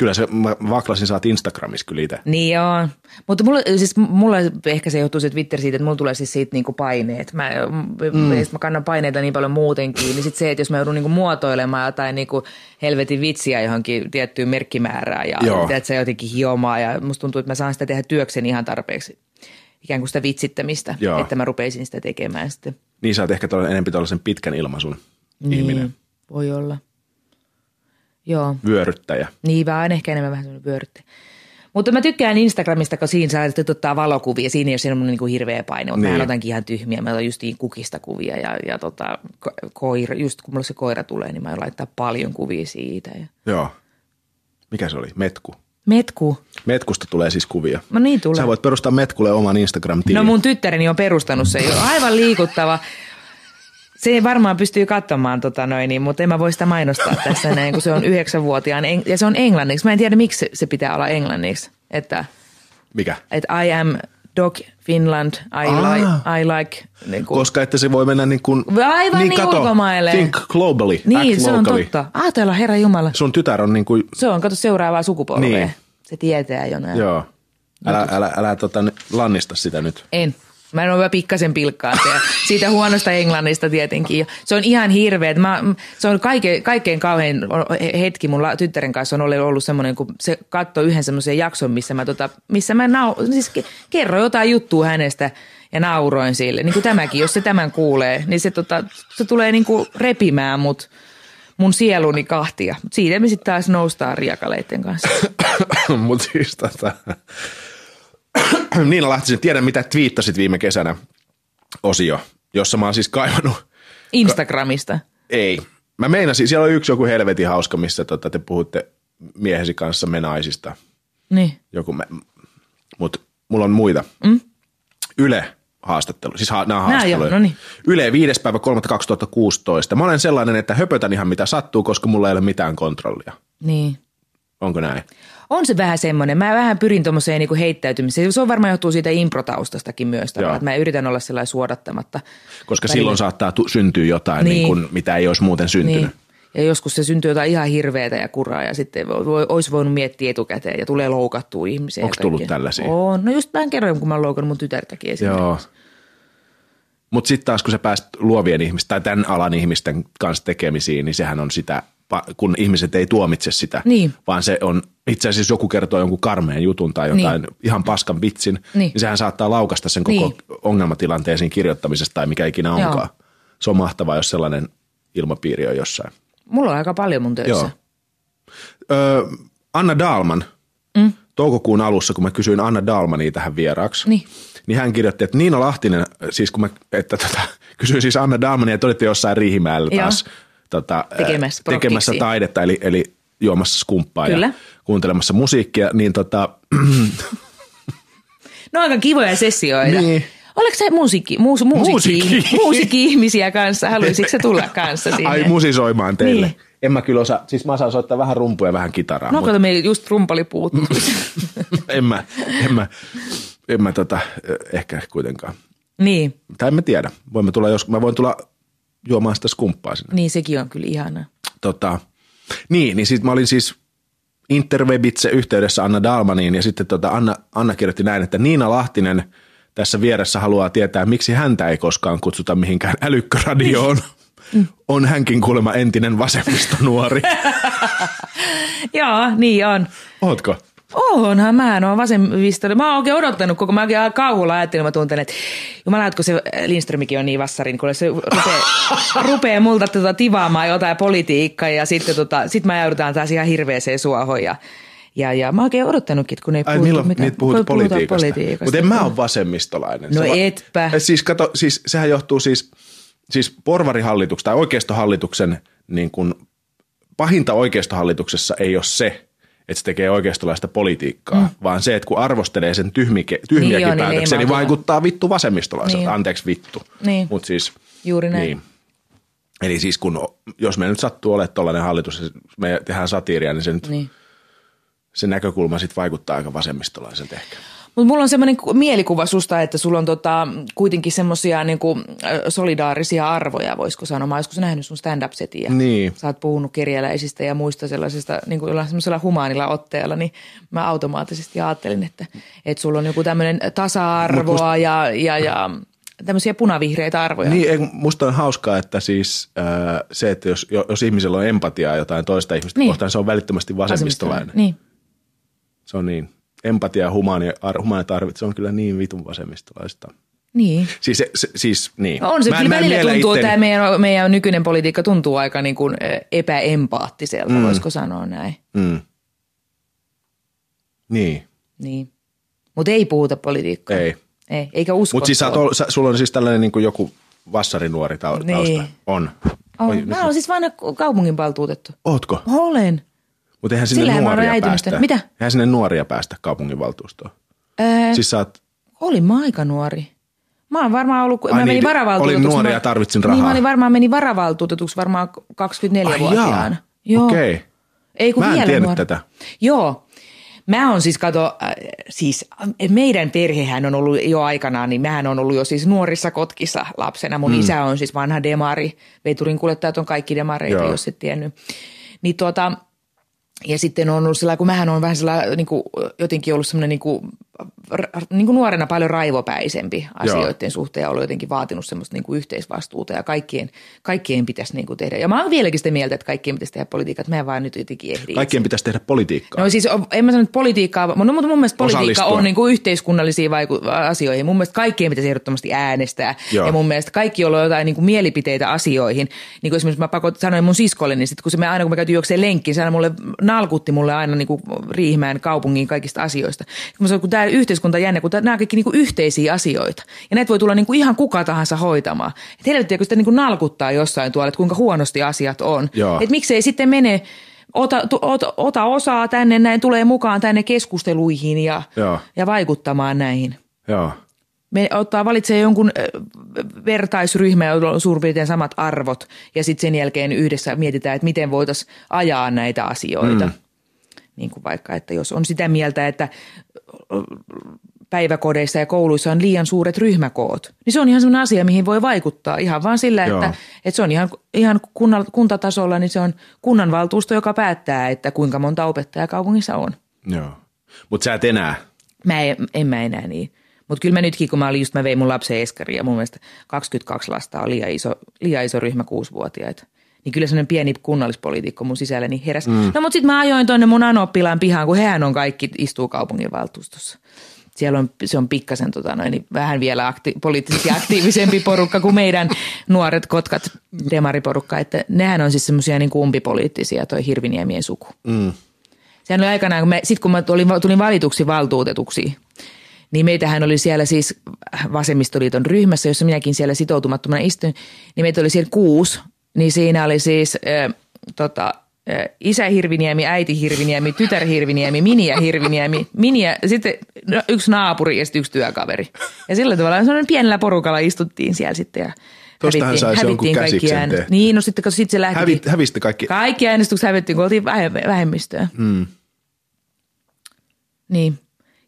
Kyllä se, mä vaklasin saat Instagramissa kyllä itse. Niin joo, mutta mulla, siis mulla ehkä se johtuu se Twitter siitä, että mulla tulee siis siitä niinku paineet. Mä, mm. mä kannan paineita niin paljon muutenkin, niin sitten se, että jos mä joudun niinku muotoilemaan jotain niinku helvetin vitsiä johonkin tiettyyn merkkimäärään ja että se jotenkin hiomaa ja musta tuntuu, että mä saan sitä tehdä työkseni ihan tarpeeksi ikään kuin sitä vitsittämistä, Joo. että mä rupeisin sitä tekemään sitten. Niin sä oot ehkä enempi tuollaisen pitkän ilmaisun Niin, ihminen, voi olla. Joo. vyöryttäjä. Niin, vaan ehkä enemmän vähän semmoinen vyörytte. Mutta mä tykkään Instagramista, kun siinä saa ottaa valokuvia. Siinä ei ole semmoinen niin hirveä paine, mutta Niin. mä otankin ihan tyhmiä. Mä otan just niin kukista kuvia ja, ja tota, ko- koira, just kun mulla se koira tulee, niin mä laittaa paljon kuvia siitä. Ja. Joo. Mikä se oli? Metku. Metku. Metkusta tulee siis kuvia. No niin tulee. Sä voit perustaa Metkulle oman Instagram-tilin. No mun tyttäreni on perustanut sen jo. Aivan liikuttava. Se ei varmaan pystyy katsomaan, tota noin, niin, mutta en mä voi sitä mainostaa tässä näin, kun se on yhdeksänvuotiaan. Ja se on englanniksi. Mä en tiedä, miksi se pitää olla englanniksi. Että, Mikä? että I am dog Finland, I, Aa. like, I like. Niin kuin, Koska että se voi mennä niin kuin... Aivan niin ulkomaille. Think globally, niin, act se on locally. totta. Ajatella, herra Jumala. Sun tytär on niin kuin, Se on, kato, seuraavaa sukupolvea. Niin. Niin. Se tietää jo näin. joo. Älä, älä, älä tota, nyt lannista sitä nyt. En. Mä en ole pikkasen pilkkaan se. Siitä huonosta englannista tietenkin. Se on ihan hirveä. Mä, se on kaikkein, kaikkein kauhein hetki mun tyttären kanssa on ollut- semmoinen, kun se katsoi yhden semmoisen jakson, missä mä, tota, missä mä nau, siis ke- kerroin jotain juttua hänestä ja nauroin sille. Niin kuin tämäkin, jos se tämän kuulee, niin se, tota, se tulee niin kuin repimään mut mun sieluni kahtia. Siitä me sitten taas noustaan riakaleiden kanssa. Mutta siis tota... Niina Lahtisen, tiedän mitä twiittasit viime kesänä osio, jossa mä oon siis kaivannut Instagramista. Ei. Mä meinasin, siellä on yksi joku helvetin hauska, missä tota, te puhutte miehesi kanssa me naisista. Niin. Joku me, mut mulla on muita. Mm? Yle haastattelu, siis ha, nämä Nää haastatteluja. joo, no niin. Yle 5. päivä 3. 2016. Mä olen sellainen, että höpötän ihan mitä sattuu, koska mulla ei ole mitään kontrollia. Niin. Onko näin? On se vähän semmoinen. Mä vähän pyrin tuommoiseen niinku heittäytymiseen. Se on varmaan johtuu siitä improtaustastakin myös. Tavallaan, että mä yritän olla sellainen suodattamatta. Koska Välillä. silloin saattaa tu- syntyä jotain, niin. Niin. Kuin, mitä ei olisi muuten syntynyt. Niin. Ja joskus se syntyy jotain ihan hirveätä ja kuraa ja sitten voi, voi, olisi voinut miettiä etukäteen ja tulee loukattua ihmisiä. ja Onks tullut tällaisia? On. No just mä kerroin, kun mä oon loukannut mun tytärtäkin esimerkiksi. Joo. Mutta sitten taas, kun sä pääst luovien ihmisten tai tämän alan ihmisten kanssa tekemisiin, niin sehän on sitä, kun ihmiset ei tuomitse sitä, Niin. vaan se on itse asiassa joku kertoo jonkun karmeen jutun tai jotain niin. ihan paskan vitsin, niin. Niin. sehän saattaa laukasta sen koko Niin. ongelmatilanteeseen kirjoittamisesta tai mikä ikinä onkaan. Joo. Se on mahtavaa, jos sellainen ilmapiiri on jossain. Mulla on aika paljon mun töissä. Joo. Öö, Anna Dalman, mm. toukokuun alussa, kun mä kysyin Anna Dalmania tähän vieraaksi, Niin. niin hän kirjoitti, että Niina Lahtinen, siis kun mä että, tota, kysyin siis Anna Dalmania, että olitte jossain Riihimäellä Joo. taas tota, Tekemässä tekemässä taidetta, eli, eli juomassa skumppaa Kyllä. ja kuuntelemassa musiikkia, niin tota, No aika kivoja sessioita. Niin. Oliko se musiikki, muus, muusikki, Musiikki. muusikki-ihmisiä kanssa? Haluaisitko se tulla kanssa sinne? ai musisoimaan teille. Niin. En mä kyllä osaa, siis mä osaan soittaa vähän rumpuja ja vähän kitaraa, No mutta kato, meillä just rumpali puuttuu. en mä, en mä, en mä tota, ehkä kuitenkaan. niin, Tai en mä tiedä. Voimme tulla jos, mä voin tulla juomaan sitä skumppaa sinne. niin sekin on kyllä ihanaa. Tota, niin, niin sit mä olin siis Interwebitse yhteydessä Anna Dalmaniin ja sitten tota Anna, Anna kirjoitti näin, että Niina Lahtinen tässä vieressä haluaa tietää, miksi häntä ei koskaan kutsuta mihinkään älykköradioon. On hänkin kuulemma entinen vasemmistonuori. Joo, niin on. Ootko? Onhan mä, oon vasemmistolle. Mä oon oikein odottanut koko, mä oikein kauhulla ajattelin, mä tunten, että jumala, että kun se Lindströmikin on niin vassarin, kun se rupeaa, rupeaa multa tota tivaamaan jotain politiikkaa ja sitten tota, sit mä joudutaan taas ihan hirveeseen suohon ja Ja, ja mä oon oikein odottanutkin, kun ei Ai puhuttu milloin mitään. niitä puhut kun politiikasta. politiikasta. Mutta en mä ole vasemmistolainen. No Se va- etpä. Eh, Siis kato, siis sehän johtuu siis, siis porvarihallituksen tai oikeistohallituksen niin kuin, pahinta oikeistohallituksessa ei ole se, että se tekee oikeistolaista politiikkaa, mm. vaan se, että kun arvostelee sen tyhmike, tyhmiäkin Niin joo, niin päätöksiä, niin leimautuu. vaikuttaa vittu vasemmistolaiselta. Niin. Anteeksi vittu. Niin. Mut siis, Juuri näin. Niin. Eli siis kun, jos me nyt sattuu olemaan tuollainen hallitus, ja me tehdään satiiria, niin se, nyt, Niin. se näkökulma sitten vaikuttaa aika vasemmistolaiselta ehkä. Mutta mulla on semmoinen mielikuva susta, että sulla on tota, kuitenkin semmoisia niinku, solidaarisia arvoja, voisiko sanoa. Mä joskus nähnyt sun stand-up-setiä. Niin. Sä oot puhunut kerjäläisistä ja muista sellaisista niin kuin semmoisella humaanilla otteella, niin mä automaattisesti ajattelin, että, että sulla on joku tämmöinen tasa-arvoa ja, ja, ja tämmöisiä punavihreitä arvoja. Niin, ei, musta on hauskaa, että siis äh, se, että jos, jos ihmisellä on empatiaa jotain toista ihmistä niin. kohtaan, se on välittömästi vasemmistolainen. Niin. Se on niin. Empatia ja humaani, ar, humaanit arvit, se on kyllä niin vitun vasemmistolaista. Niin. Siis, se, se, siis niin. No On se, Mä kyllä mä välillä tuntuu, itteni- tämä meidän, meidän nykyinen politiikka tuntuu aika niin kuin eh, epäempaattiselta, mm. voisiko sanoa näin. Mm. Niin, Niin. Mutta ei puhuta politiikkaa. ei. Ei, eikä usko. Mutta siis sä, oot ol- sä, sulla on siis tällainen niin kuin joku vassarinuori tau- Niin. tausta. On. Oh, Oi, mä olen siis vanha kaupunginvaltuutettu. Ootko? Olen. Mutta eihän sinne Sillähän oon nuoria päästä. Mitä? Eihän sinne nuoria päästä kaupunginvaltuustoon. Ää, Siis sä oot, olin mä aika nuori. Mä oon varmaan ollut, Ai mä niin, menin olin varavaltuutetuksi. nuori mä- ja tarvitsin Niin, rahaa. mä olin varmaan menin varavaltuutetuksi varmaan 24-vuotiaana. Joo. okei. Ei kun Mä en vielä tiennyt nuori. tätä. Joo. Mä on siis, kato, äh, siis äh, meidän perhehän on ollut jo aikanaan, niin mähän on ollut jo siis nuorissa kotkissa lapsena. Mun mm. isä on siis vanha demari. Veturin kuljettajat on kaikki demareita, Joo. jos et tiennyt. Niin tuota, ja sitten on ollut sillä, kun mähän on vähän sillä, niin jotenkin ollut semmoinen niin niin kuin nuorena paljon raivopäisempi asioiden suhteen ja ollut jotenkin vaatinut semmoista niin kuin yhteisvastuuta ja kaikkien, kaikkien pitäisi niin kuin tehdä. Ja mä oon vieläkin sitä mieltä, että kaikkien pitäisi tehdä politiikkaa, että mä en vaan nyt jotenkin ehdi. Kaikkien pitäisi tehdä politiikkaa. No siis en mä sano, että politiikkaa, no, mutta mun mielestä politiikka Osallistua. on niin kuin yhteiskunnallisiin vaiku- asioihin. Mun mielestä kaikkien pitäisi ehdottomasti äänestää. Joo. Ja mun mielestä kaikki, joilla on jotain niin kuin mielipiteitä asioihin. Niin kuin esimerkiksi mä pakot, sanoin mun siskolle, niin sit kun se me aina kun me käytiin juokseen lenkkiin, se aina mulle nalkutti mulle aina niin kuin Riihimäen kaupungin kaikista asioista. Kun mä sanoin, kun tämä yhteiskunta on jännä, kun nämä on kaikki niin kuin yhteisiä asioita. Ja näitä voi tulla niin kuin ihan kuka tahansa hoitamaan. Että helvettiä, kun sitä niin kuin nalkuttaa jossain tuolla, että kuinka huonosti asiat on. Että miksei sitten mene ota, ota, ota osaa tänne, näin tulee mukaan tänne keskusteluihin ja, Joo. ja vaikuttamaan näihin. Joo. Me ottaa, valitsee jonkun vertaisryhmä, jolla on suurin piirtein samat arvot ja sitten sen jälkeen yhdessä mietitään, että miten voitaisiin ajaa näitä asioita. Mm. Niin kuin vaikka, että jos on sitä mieltä, että päiväkodeissa ja kouluissa on liian suuret ryhmäkoot, niin se on ihan sellainen asia, mihin voi vaikuttaa ihan vaan sillä, Joo. että, että se on ihan, ihan kunnan, kuntatasolla, niin se on kunnanvaltuusto, joka päättää, että kuinka monta opettajaa kaupungissa on. Joo. Mutta sä et enää. Mä en, en mä enää niin. Mutta kyllä mä nytkin, kun mä olin just, mä vein mun lapsen eskari ja mun mielestä 22 lasta on liian iso, liian iso ryhmä kuusivuotiaita. Niin kyllä sellainen pieni kunnallispoliitikko mun sisälläni heräs. Mm. No mutta sitten mä ajoin tonne mun anoppilaan pihaan, kun hehän on kaikki istuu kaupunginvaltuustossa. Siellä on, se on pikkasen tota noin, niin vähän vielä akti- poliittisesti aktiivisempi porukka kuin meidän nuoret kotkat demariporukka. Että nehän on siis semmoisia niin umpipoliittisia toi Hirviniemien suku. Mm. Sehän oli aikanaan, kun me, sit kun mä tulin, tulin valituksi valtuutetuksi, niin meitähän oli siellä siis vasemmistoliiton ryhmässä, jossa minäkin siellä sitoutumattomana istuin, niin meitä oli siellä kuusi, niin siinä oli siis äh, tota, äh, isä Hirviniemi, äiti Hirviniemi, tytär Hirviniemi, Miniä Hirviniemi, Miniä, sitten no, yksi naapuri ja sitten yksi työkaveri. Ja sillä tavalla sellainen pienellä porukalla istuttiin siellä sitten ja hävittiin- saisi jonkun käsiksen tehtyä. Niin, no sitten kun sit se lähti. Hävit, hävisitte kaikki. Kaikki äänestykset hävittiin, kun oltiin vähe- vähemmistöä. Mm. Niin.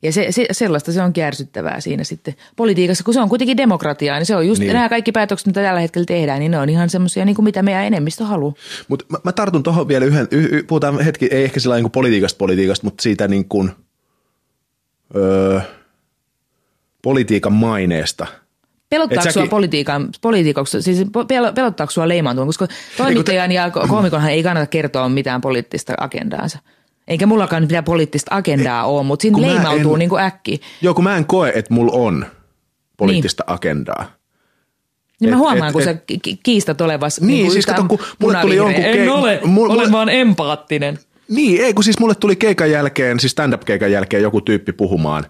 Ja se, se, sellaista se on kärsyttävää siinä sitten politiikassa, kun se on kuitenkin demokratiaa, niin se on just Niin. nämä kaikki päätökset, mitä tällä hetkellä tehdään, niin ne on ihan semmoisia, niin kuin mitä meidän enemmistö haluaa. Mutta mä, mä tartun tuohon vielä yhden, y, y, puhutaan hetki, ei ehkä sillä niin kuin politiikasta politiikasta, mutta siitä niin kuin, öö, politiikan maineesta. Pelottaako säkin- sua politiikan, politiikoksi, siis pel- pelottaako sua leimaantua, koska toimittajan ja komikonhan ei kannata kertoa mitään poliittista agendaansa. Eikä mullakaan mitään poliittista agendaa ole, mutta siinä mä leimautuu en- niin kuin äkki. Joo, kun mä en koe, että mulla on poliittista agendaa. Niin mä Et- huomaan, et- kun et- sä ki- ki- kiistat olevas Niin, kuin siis kato, kun mulle tuli jonkun En ke- ole, mulle- olen vaan empaattinen. Niin, ei kun siis mulle tuli keikan jälkeen, siis stand-up-keikan jälkeen joku tyyppi puhumaan.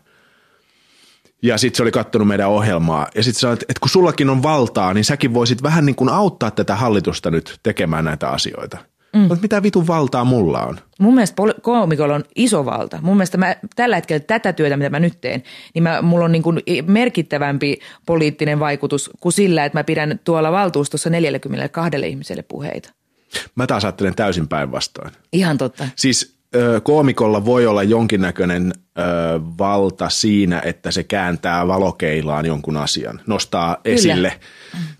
Ja sitten se oli kattonut meidän ohjelmaa. Ja sitten sanoi, että, että kun sullakin on valtaa, niin säkin voisit vähän niin kuin auttaa tätä hallitusta nyt tekemään näitä asioita. Mm. Mutta mitä vitun valtaa mulla on? Mun mielestä poli- koomikolla on iso valta. Mun mielestä mä, tällä hetkellä tätä työtä, mitä mä nyt teen, niin mä, mulla on niin kuin merkittävämpi poliittinen vaikutus kuin sillä, että mä pidän tuolla valtuustossa 42 ihmiselle puheita. Mä taas ajattelen täysin päinvastoin. Ihan totta. Siis koomikolla voi olla jonkinnäköinen ö, valta siinä, että se kääntää valokeilaan jonkun asian, nostaa Kyllä. esille.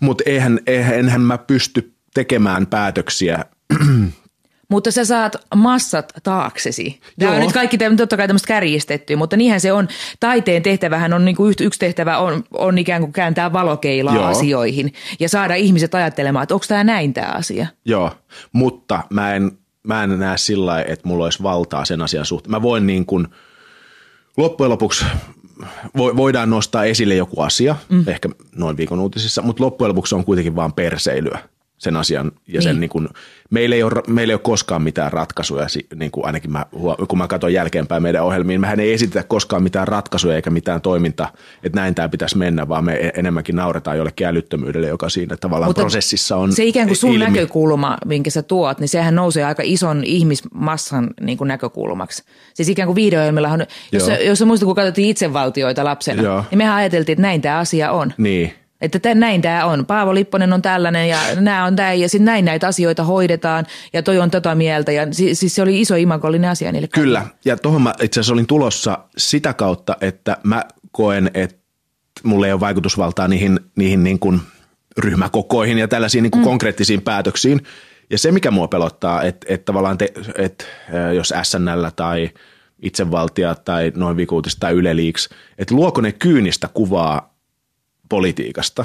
Mutta eihän, eihän, enhän mä pysty tekemään päätöksiä mutta sä saat massat taaksesi. Tämä Joo. on nyt kaikki totta kai tämmöistä kärjistettyä, mutta niinhän se on. Taiteen tehtävähän on, niin kuin yksi tehtävä on, on ikään kuin kääntää valokeilaa Joo. asioihin ja saada ihmiset ajattelemaan, että onko tämä näin tämä asia. Joo, mutta mä en, mä en näe sillä lailla, että mulla olisi valtaa sen asian suhteen. Mä voin niin kuin, loppujen lopuksi vo- voidaan nostaa esille joku asia, mm. ehkä noin viikon uutisissa, mutta loppujen lopuksi on kuitenkin vaan perseilyä sen asian ja sen Niin. niin kuin, meillä, ei ole, meillä ei ole koskaan mitään ratkaisuja, niin kuin ainakin mä, kun mä katson jälkeenpäin meidän ohjelmiin, mehän ei esitetä koskaan mitään ratkaisuja eikä mitään toiminta, että näin tämä pitäisi mennä, vaan me e- enemmänkin nauretaan jollekin älyttömyydelle, joka siinä tavallaan Mutta prosessissa on Se ikään kuin sun ilmi. näkökulma, minkä sä tuot, niin sehän nousee aika ison ihmismassan niin kuin näkökulmaksi. Siis ikään kuin videoilmillahan, jos, sä- jos sä muistat, kun katsottiin itsevaltioita lapsena, Joo. niin mehän ajateltiin, että näin tämä asia on. Niin, Että tä, näin tämä on. Paavo Lipponen on tällainen ja nämä on tämä ja sitten näin näitä asioita hoidetaan ja toi on tota mieltä. Ja si, siis se oli iso imagollinen asia niille kaikille. Kyllä, ja tuohon mä itse asiassa olin tulossa sitä kautta, että mä koen, että mulla ei ole vaikutusvaltaa niihin, niihin niin kuin ryhmäkokoihin ja tällaisiin niin kuin mm. konkreettisiin päätöksiin. Ja se, mikä mua pelottaa, että, että tavallaan te, että jos SNL tai itsevaltia tai noin vikuutis tai Yle Leaks, että luoko ne kyynistä kuvaa politiikasta,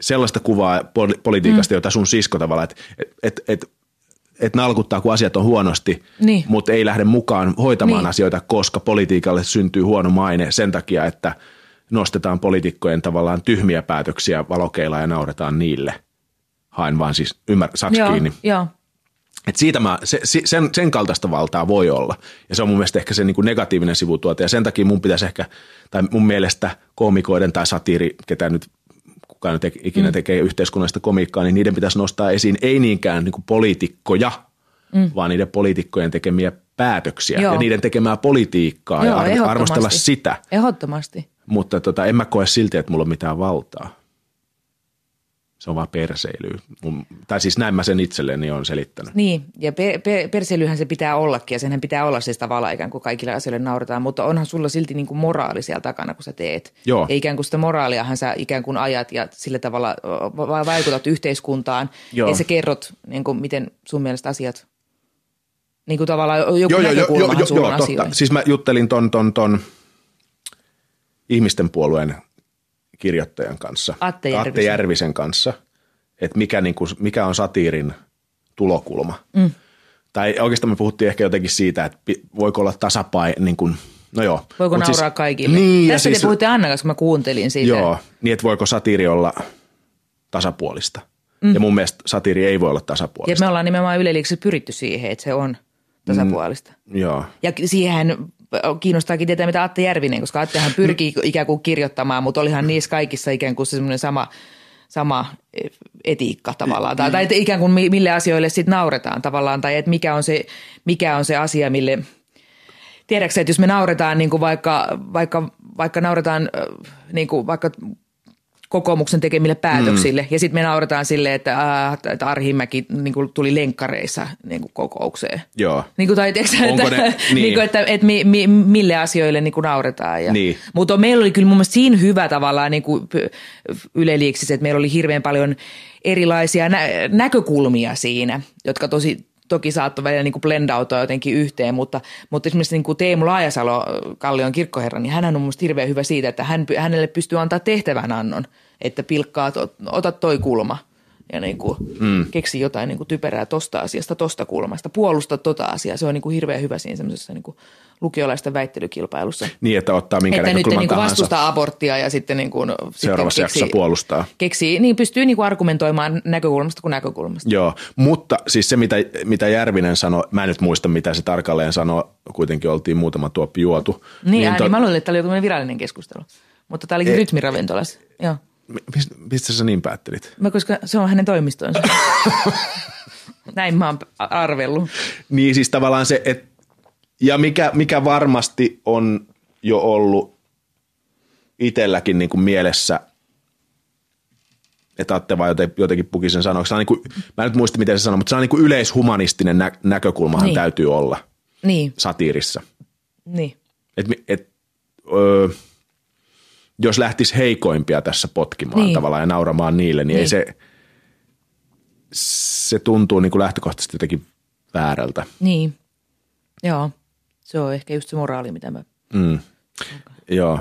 sellaista kuvaa poli- politiikasta, mm. jota sun sisko tavallaan, että et, et, et, et nalkuttaa, kun asiat on huonosti, Niin. mutta ei lähde mukaan hoitamaan Niin. asioita, koska politiikalle syntyy huono maine sen takia, että nostetaan poliitikkojen tavallaan tyhmiä päätöksiä valokeilla ja nauretaan niille. Hain vaan siis, ymmär, saks Joo, kiinni. joo. Et siitä mä, se, se- sen, sen kaltaista valtaa voi olla. Ja se on mun mielestä ehkä se niin kuin negatiivinen sivutuote. Ja sen takia mun pitäisi ehkä, tai mun mielestä koomikoiden tai satiiri, ketä nyt kuka nyt ikinä mm. tekee yhteiskunnallista komiikkaa, niin niiden pitäisi nostaa esiin ei niinkään niin kuin poliitikkoja, mm. vaan niiden poliitikkojen tekemiä päätöksiä Joo. ja niiden tekemää politiikkaa ja arv- ehdottomasti. arvostella sitä. Ehdottomasti. Mutta tota, en mä koe silti, että mulla on mitään valtaa. Se on vaan perseilyä. Mun, tai siis näin mä sen itselleni on selittänyt. Niin, ja pe- pe- perseilyhän se pitää ollakin, ja senhän pitää olla siis tavallaan ikään kuin kaikille asioille nauretaan, mutta onhan sulla silti niin kuin moraali siellä takana, kun sä teet. Joo. Ja ikään kuin sitä moraaliahan sä ikään kuin ajat ja sillä tavalla vaikutat yhteiskuntaan, Joo. ja sä kerrot, niin kuin, miten sun mielestä asiat, niin kuin tavallaan joku joo, joo, joo, joo, joo, totta. Siis mä juttelin ton, ton, ton ihmisten puolueen kirjoittajan kanssa. Atte Järvisen. Atte Järvisen kanssa, että mikä, niinku, mikä on satiirin tulokulma. Mm. Tai oikeastaan me puhuttiin ehkä jotenkin siitä, että voiko olla tasapaino, niin kuin, no joo. Voiko Mut nauraa siis, kaikille? Niin, ja Tässä siis, te puhuitte Annan kanssa, kun mä kuuntelin siitä. Joo, niin että voiko satiiri olla tasapuolista. Mm. Ja mun mielestä satiiri ei voi olla Ja tasapuolista. me ollaan nimenomaan yleliiksi pyritty siihen, että se on tasapuolista. Joo. Ja siihen kiinnostaakin tietää, mitä Atte Järvinen, koska Attehan pyrkii ikään kuin kirjoittamaan, mutta olihan niissä kaikissa ikään kuin se semmoinen sama, sama etiikka tavallaan. Tai, tai ikään kuin mi- mille asioille sitten nauretaan tavallaan, tai että mikä on se, mikä on se asia, mille... Tiedätkö että jos me nauretaan niin kuin vaikka, vaikka, vaikka nauretaan äh, niin kuin vaikka kokoomuksen tekemille päätöksille. Mm. Ja sitten me nauretaan silleen, että, äh, että Arhimäki niin kuin tuli lenkkareissa niin kuin kokoukseen. Joo. Niin kuin, tai, tiiäksä, Onko että, ne- niin. niin. kuin, että, että mi, mi, mille asioille niin kuin nauretaan. Ja, Niin. Mutta meillä oli kyllä mun mielestä siinä hyvä tavallaan niin kuin Yle Liiksissä, että meillä oli hirveän paljon erilaisia nä- näkökulmia siinä, jotka tosi toki saattoi välillä niin blendautua jotenkin yhteen, mutta, mutta esimerkiksi niin kuin Teemu Laajasalo, Kallion kirkkoherra, niin hän on mun hirveän hyvä siitä, että hän, hänelle pystyy antaa tehtävän annon, että pilkkaa, ota toi kulma. Ja niin kuin mm. keksi jotain niin kuin typerää tosta asiasta, tosta kulmasta, puolusta tota asiaa. Se on niin kuin hirveän hyvä siinä semmoisessa niin kuin lukiolaisten väittelykilpailussa. Niin, että ottaa minkä Että nyt niin kuin vastustaa aborttia ja sitten niin kuin, Seuraavassa sitten jaksossa puolustaa. Keksii, niin pystyy niin kuin argumentoimaan näkökulmasta kuin näkökulmasta. Joo, mutta siis se mitä, mitä Järvinen sanoi, mä en nyt muista mitä se tarkalleen sanoi, kuitenkin oltiin muutama tuoppi juotu. Niin, niin, ää, to- niin mä luulin, että tämä oli joku virallinen keskustelu. Mutta tämä olikin Ei. rytmiravintolassa. Joo. Mistä, sä niin päättelit? Mä, koska se on hänen toimistonsa. Näin mä oon arvellut. Niin siis tavallaan se, että ja mikä, mikä varmasti on jo ollut itselläkin niin kuin mielessä, että Atte vaan joten- jotenkin puki sen on niin kuin, mä en nyt muista miten se sanoi, mutta se on niin kuin yleishumanistinen nä- näkökulmahan Niin. täytyy olla Niin, satiirissa. niin. Et, et, öö, jos lähtisi heikoimpia tässä potkimaan niin. Tavallaan ja nauramaan niille, niin, niin. ei se, se tuntuu niin kuin lähtökohtaisesti jotenkin väärältä. Niin. Joo. Se on ehkä just se moraali, mitä mä... Mm. Joo.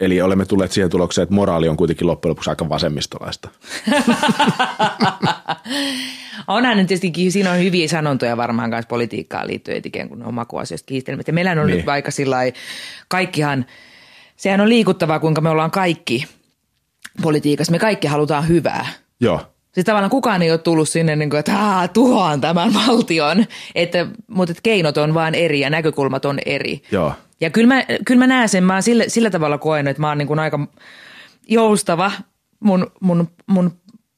Eli olemme tulleet siihen tulokseen, että moraali on kuitenkin loppujen lopuksi aika vasemmistolaista. Onhan nyt tietysti, siinä on hyviä sanontoja varmaan kanssa politiikkaan liittyen, et ikään kuin ne on makuasioista kiistelmät. Ja meillähän on Niin. nyt vaikka sillä kaikkihan, sehän on liikuttavaa, kuinka me ollaan kaikki politiikassa. Me kaikki halutaan hyvää. Joo. Siis tavallaan kukaan ei ole tullut sinne, niin kuin, että tuhoan tämän valtion, että, mutta että keinot on vaan eri ja näkökulmat on eri. Joo. Ja kyllä mä, kyllä mä näen sen, mä oon sillä, sillä tavalla koenut, että mä oon niin kuin aika joustava mun, mun, mun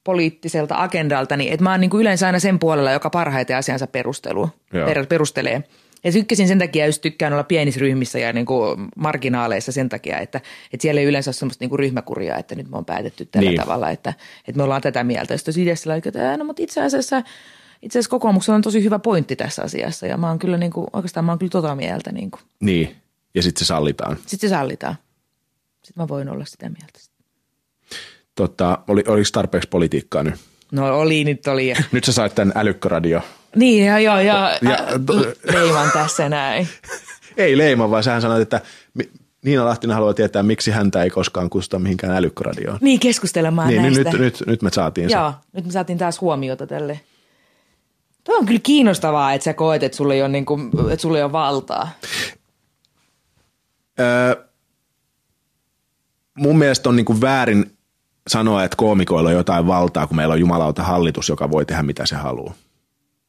poliittiselta agendaltani, että mä oon niin kuin yleensä aina sen puolella, joka parhaiten asiansa perustelu, per, perustelee. Ja tykkäsin sen takia, jos tykkään olla pienissä ryhmissä ja niin kuin marginaaleissa sen takia, että, että siellä ei yleensä ole semmoista niin kuin ryhmäkuria, että nyt me on päätetty tällä Niin. tavalla, että, että me ollaan tätä mieltä. Sitten itse sillä lailla, että "Ää, no, mutta itse asiassa, itse asiassa kokoomuksella on tosi hyvä pointti tässä asiassa ja mä oon kyllä niin kuin, oikeastaan mä oon kyllä tota mieltä. Niin kuin. Niin. Ja sitten se sallitaan. Sitten se sallitaan. Sitten mä voin olla sitä mieltä. Tota, oli, oliko tarpeeksi politiikkaa nyt? No oli, nyt oli. Nyt sä sait tämän älykköradio. Niin, joo, joo. Ja- Ja, leiman tässä näin. Ei leima, vaan sähän sanoit, että Niina Lahtinen haluaa tietää, miksi häntä ei koskaan kutsuta mihinkään älykköradioon. Niin, keskustelemaan Niin, niin näistä. nyt, nyt, nyt me saatiin se. Joo, nyt me saatiin taas huomiota tälle. Tuo on kyllä kiinnostavaa, että sä koet, että sulla ei ole, niin kuin, että sulla ei ole valtaa. Öö, mun mielestä on niinku väärin sanoa, että koomikoilla on jotain valtaa, kun meillä on jumalauta hallitus, joka voi tehdä mitä se haluaa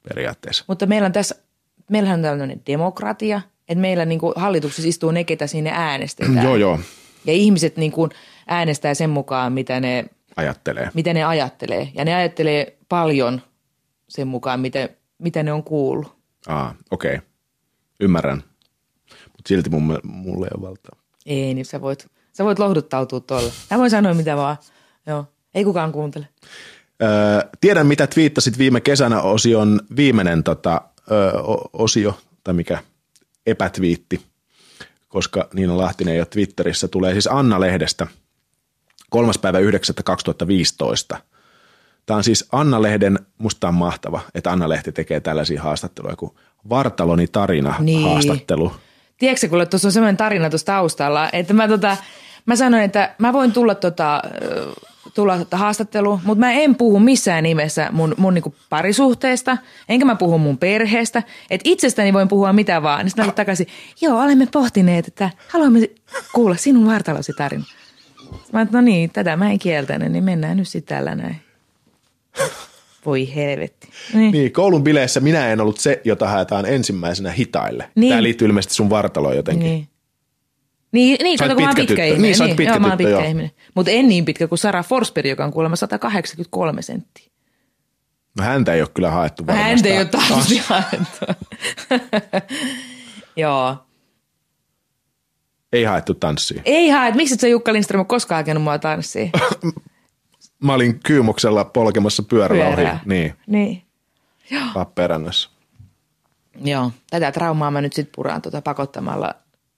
periaatteessa. Mutta meillä on tässä, meillähän on tällainen demokratia, että meillä niin kuin hallituksessa istuu ne, ketä sinne äänestetään. Joo, joo, Ja ihmiset niin kuin äänestää sen mukaan, mitä ne, ajattelee. mitä ne ajattelee. Ja ne ajattelee paljon sen mukaan, mitä, mitä ne on kuullut. Aa, okei. Okay. Ymmärrän. Mutta silti mun, mulle ei ole valtaa. Ei, niin sä voit, sä voit lohduttautua tuolla. Mä voin sanoa mitä vaan. Joo, ei kukaan kuuntele. Öö, tiedän, mitä twiittasit viime kesänä osion viimeinen tota, öö, osio, tai mikä epätwiitti, koska Niina Lahtinen ei ole Twitterissä. Tulee siis Anna-lehdestä 3. päivä 9. 2015. Tämä on siis Anna-lehden, musta on mahtava, että Anna-lehti tekee tällaisia haastatteluja kuin Vartaloni tarina Niin. haastattelu. Tiedätkö, kuule, tuossa on sellainen tarina tuossa taustalla, että mä, tota, mä sanoin, että mä voin tulla, tota, tulla haastatteluun, mutta mä en puhu missään nimessä mun, mun niinku parisuhteesta, enkä mä puhu mun perheestä. Että itsestäni voin puhua mitä vaan. Sitten mä takaisin, joo, olemme pohtineet, että haluamme kuulla sinun vartalosi tarina. Mä no niin, tätä mä en kieltänyt, niin mennään nyt sitten tällä näin. Voi helvetti. Niin. Niin, koulun bileissä minä en ollut se, jota haetaan ensimmäisenä hitaille. Niin. Tämä liittyy ilmeisesti sun vartaloon jotenkin. Niin. Niin, niin kato, kun mä oon pitkä tyttö. ihminen. Niin, sä oot pitkä joo, mä oon tyttö, pitkä joo. ihminen. Mutta en niin pitkä kuin Sara Forsberg, joka on kuulemma 183 senttiä. No häntä ei ole kyllä haettu varmasti. Häntä ei ole taas jaettu. Joo. Ei haettu tanssiin. Ei hae, miksi et sä Jukka Lindström ole koskaan hakenut mua tanssiin? Mä olin kyymuksella polkemassa pyörällä ohi. Pyörää. Niin, Niin. Lappeenrannassa. Joo, tätä traumaa mä nyt sit puraan tuota pakottamalla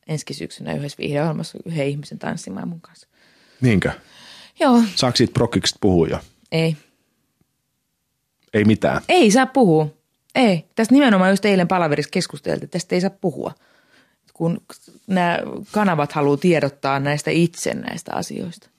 ensi syksynä yhdessä viihdeohjelmassa yhden ihmisen tanssimaan mun kanssa. Niinkö? Joo, Saako siitä prokkikset puhua jo? ei. Ei mitään. Ei saa puhua. Ei. Tästä nimenomaan just eilen palaverissa keskusteltiin, että tästä ei saa puhua. Kun nämä kanavat haluaa tiedottaa näistä itse näistä asioista.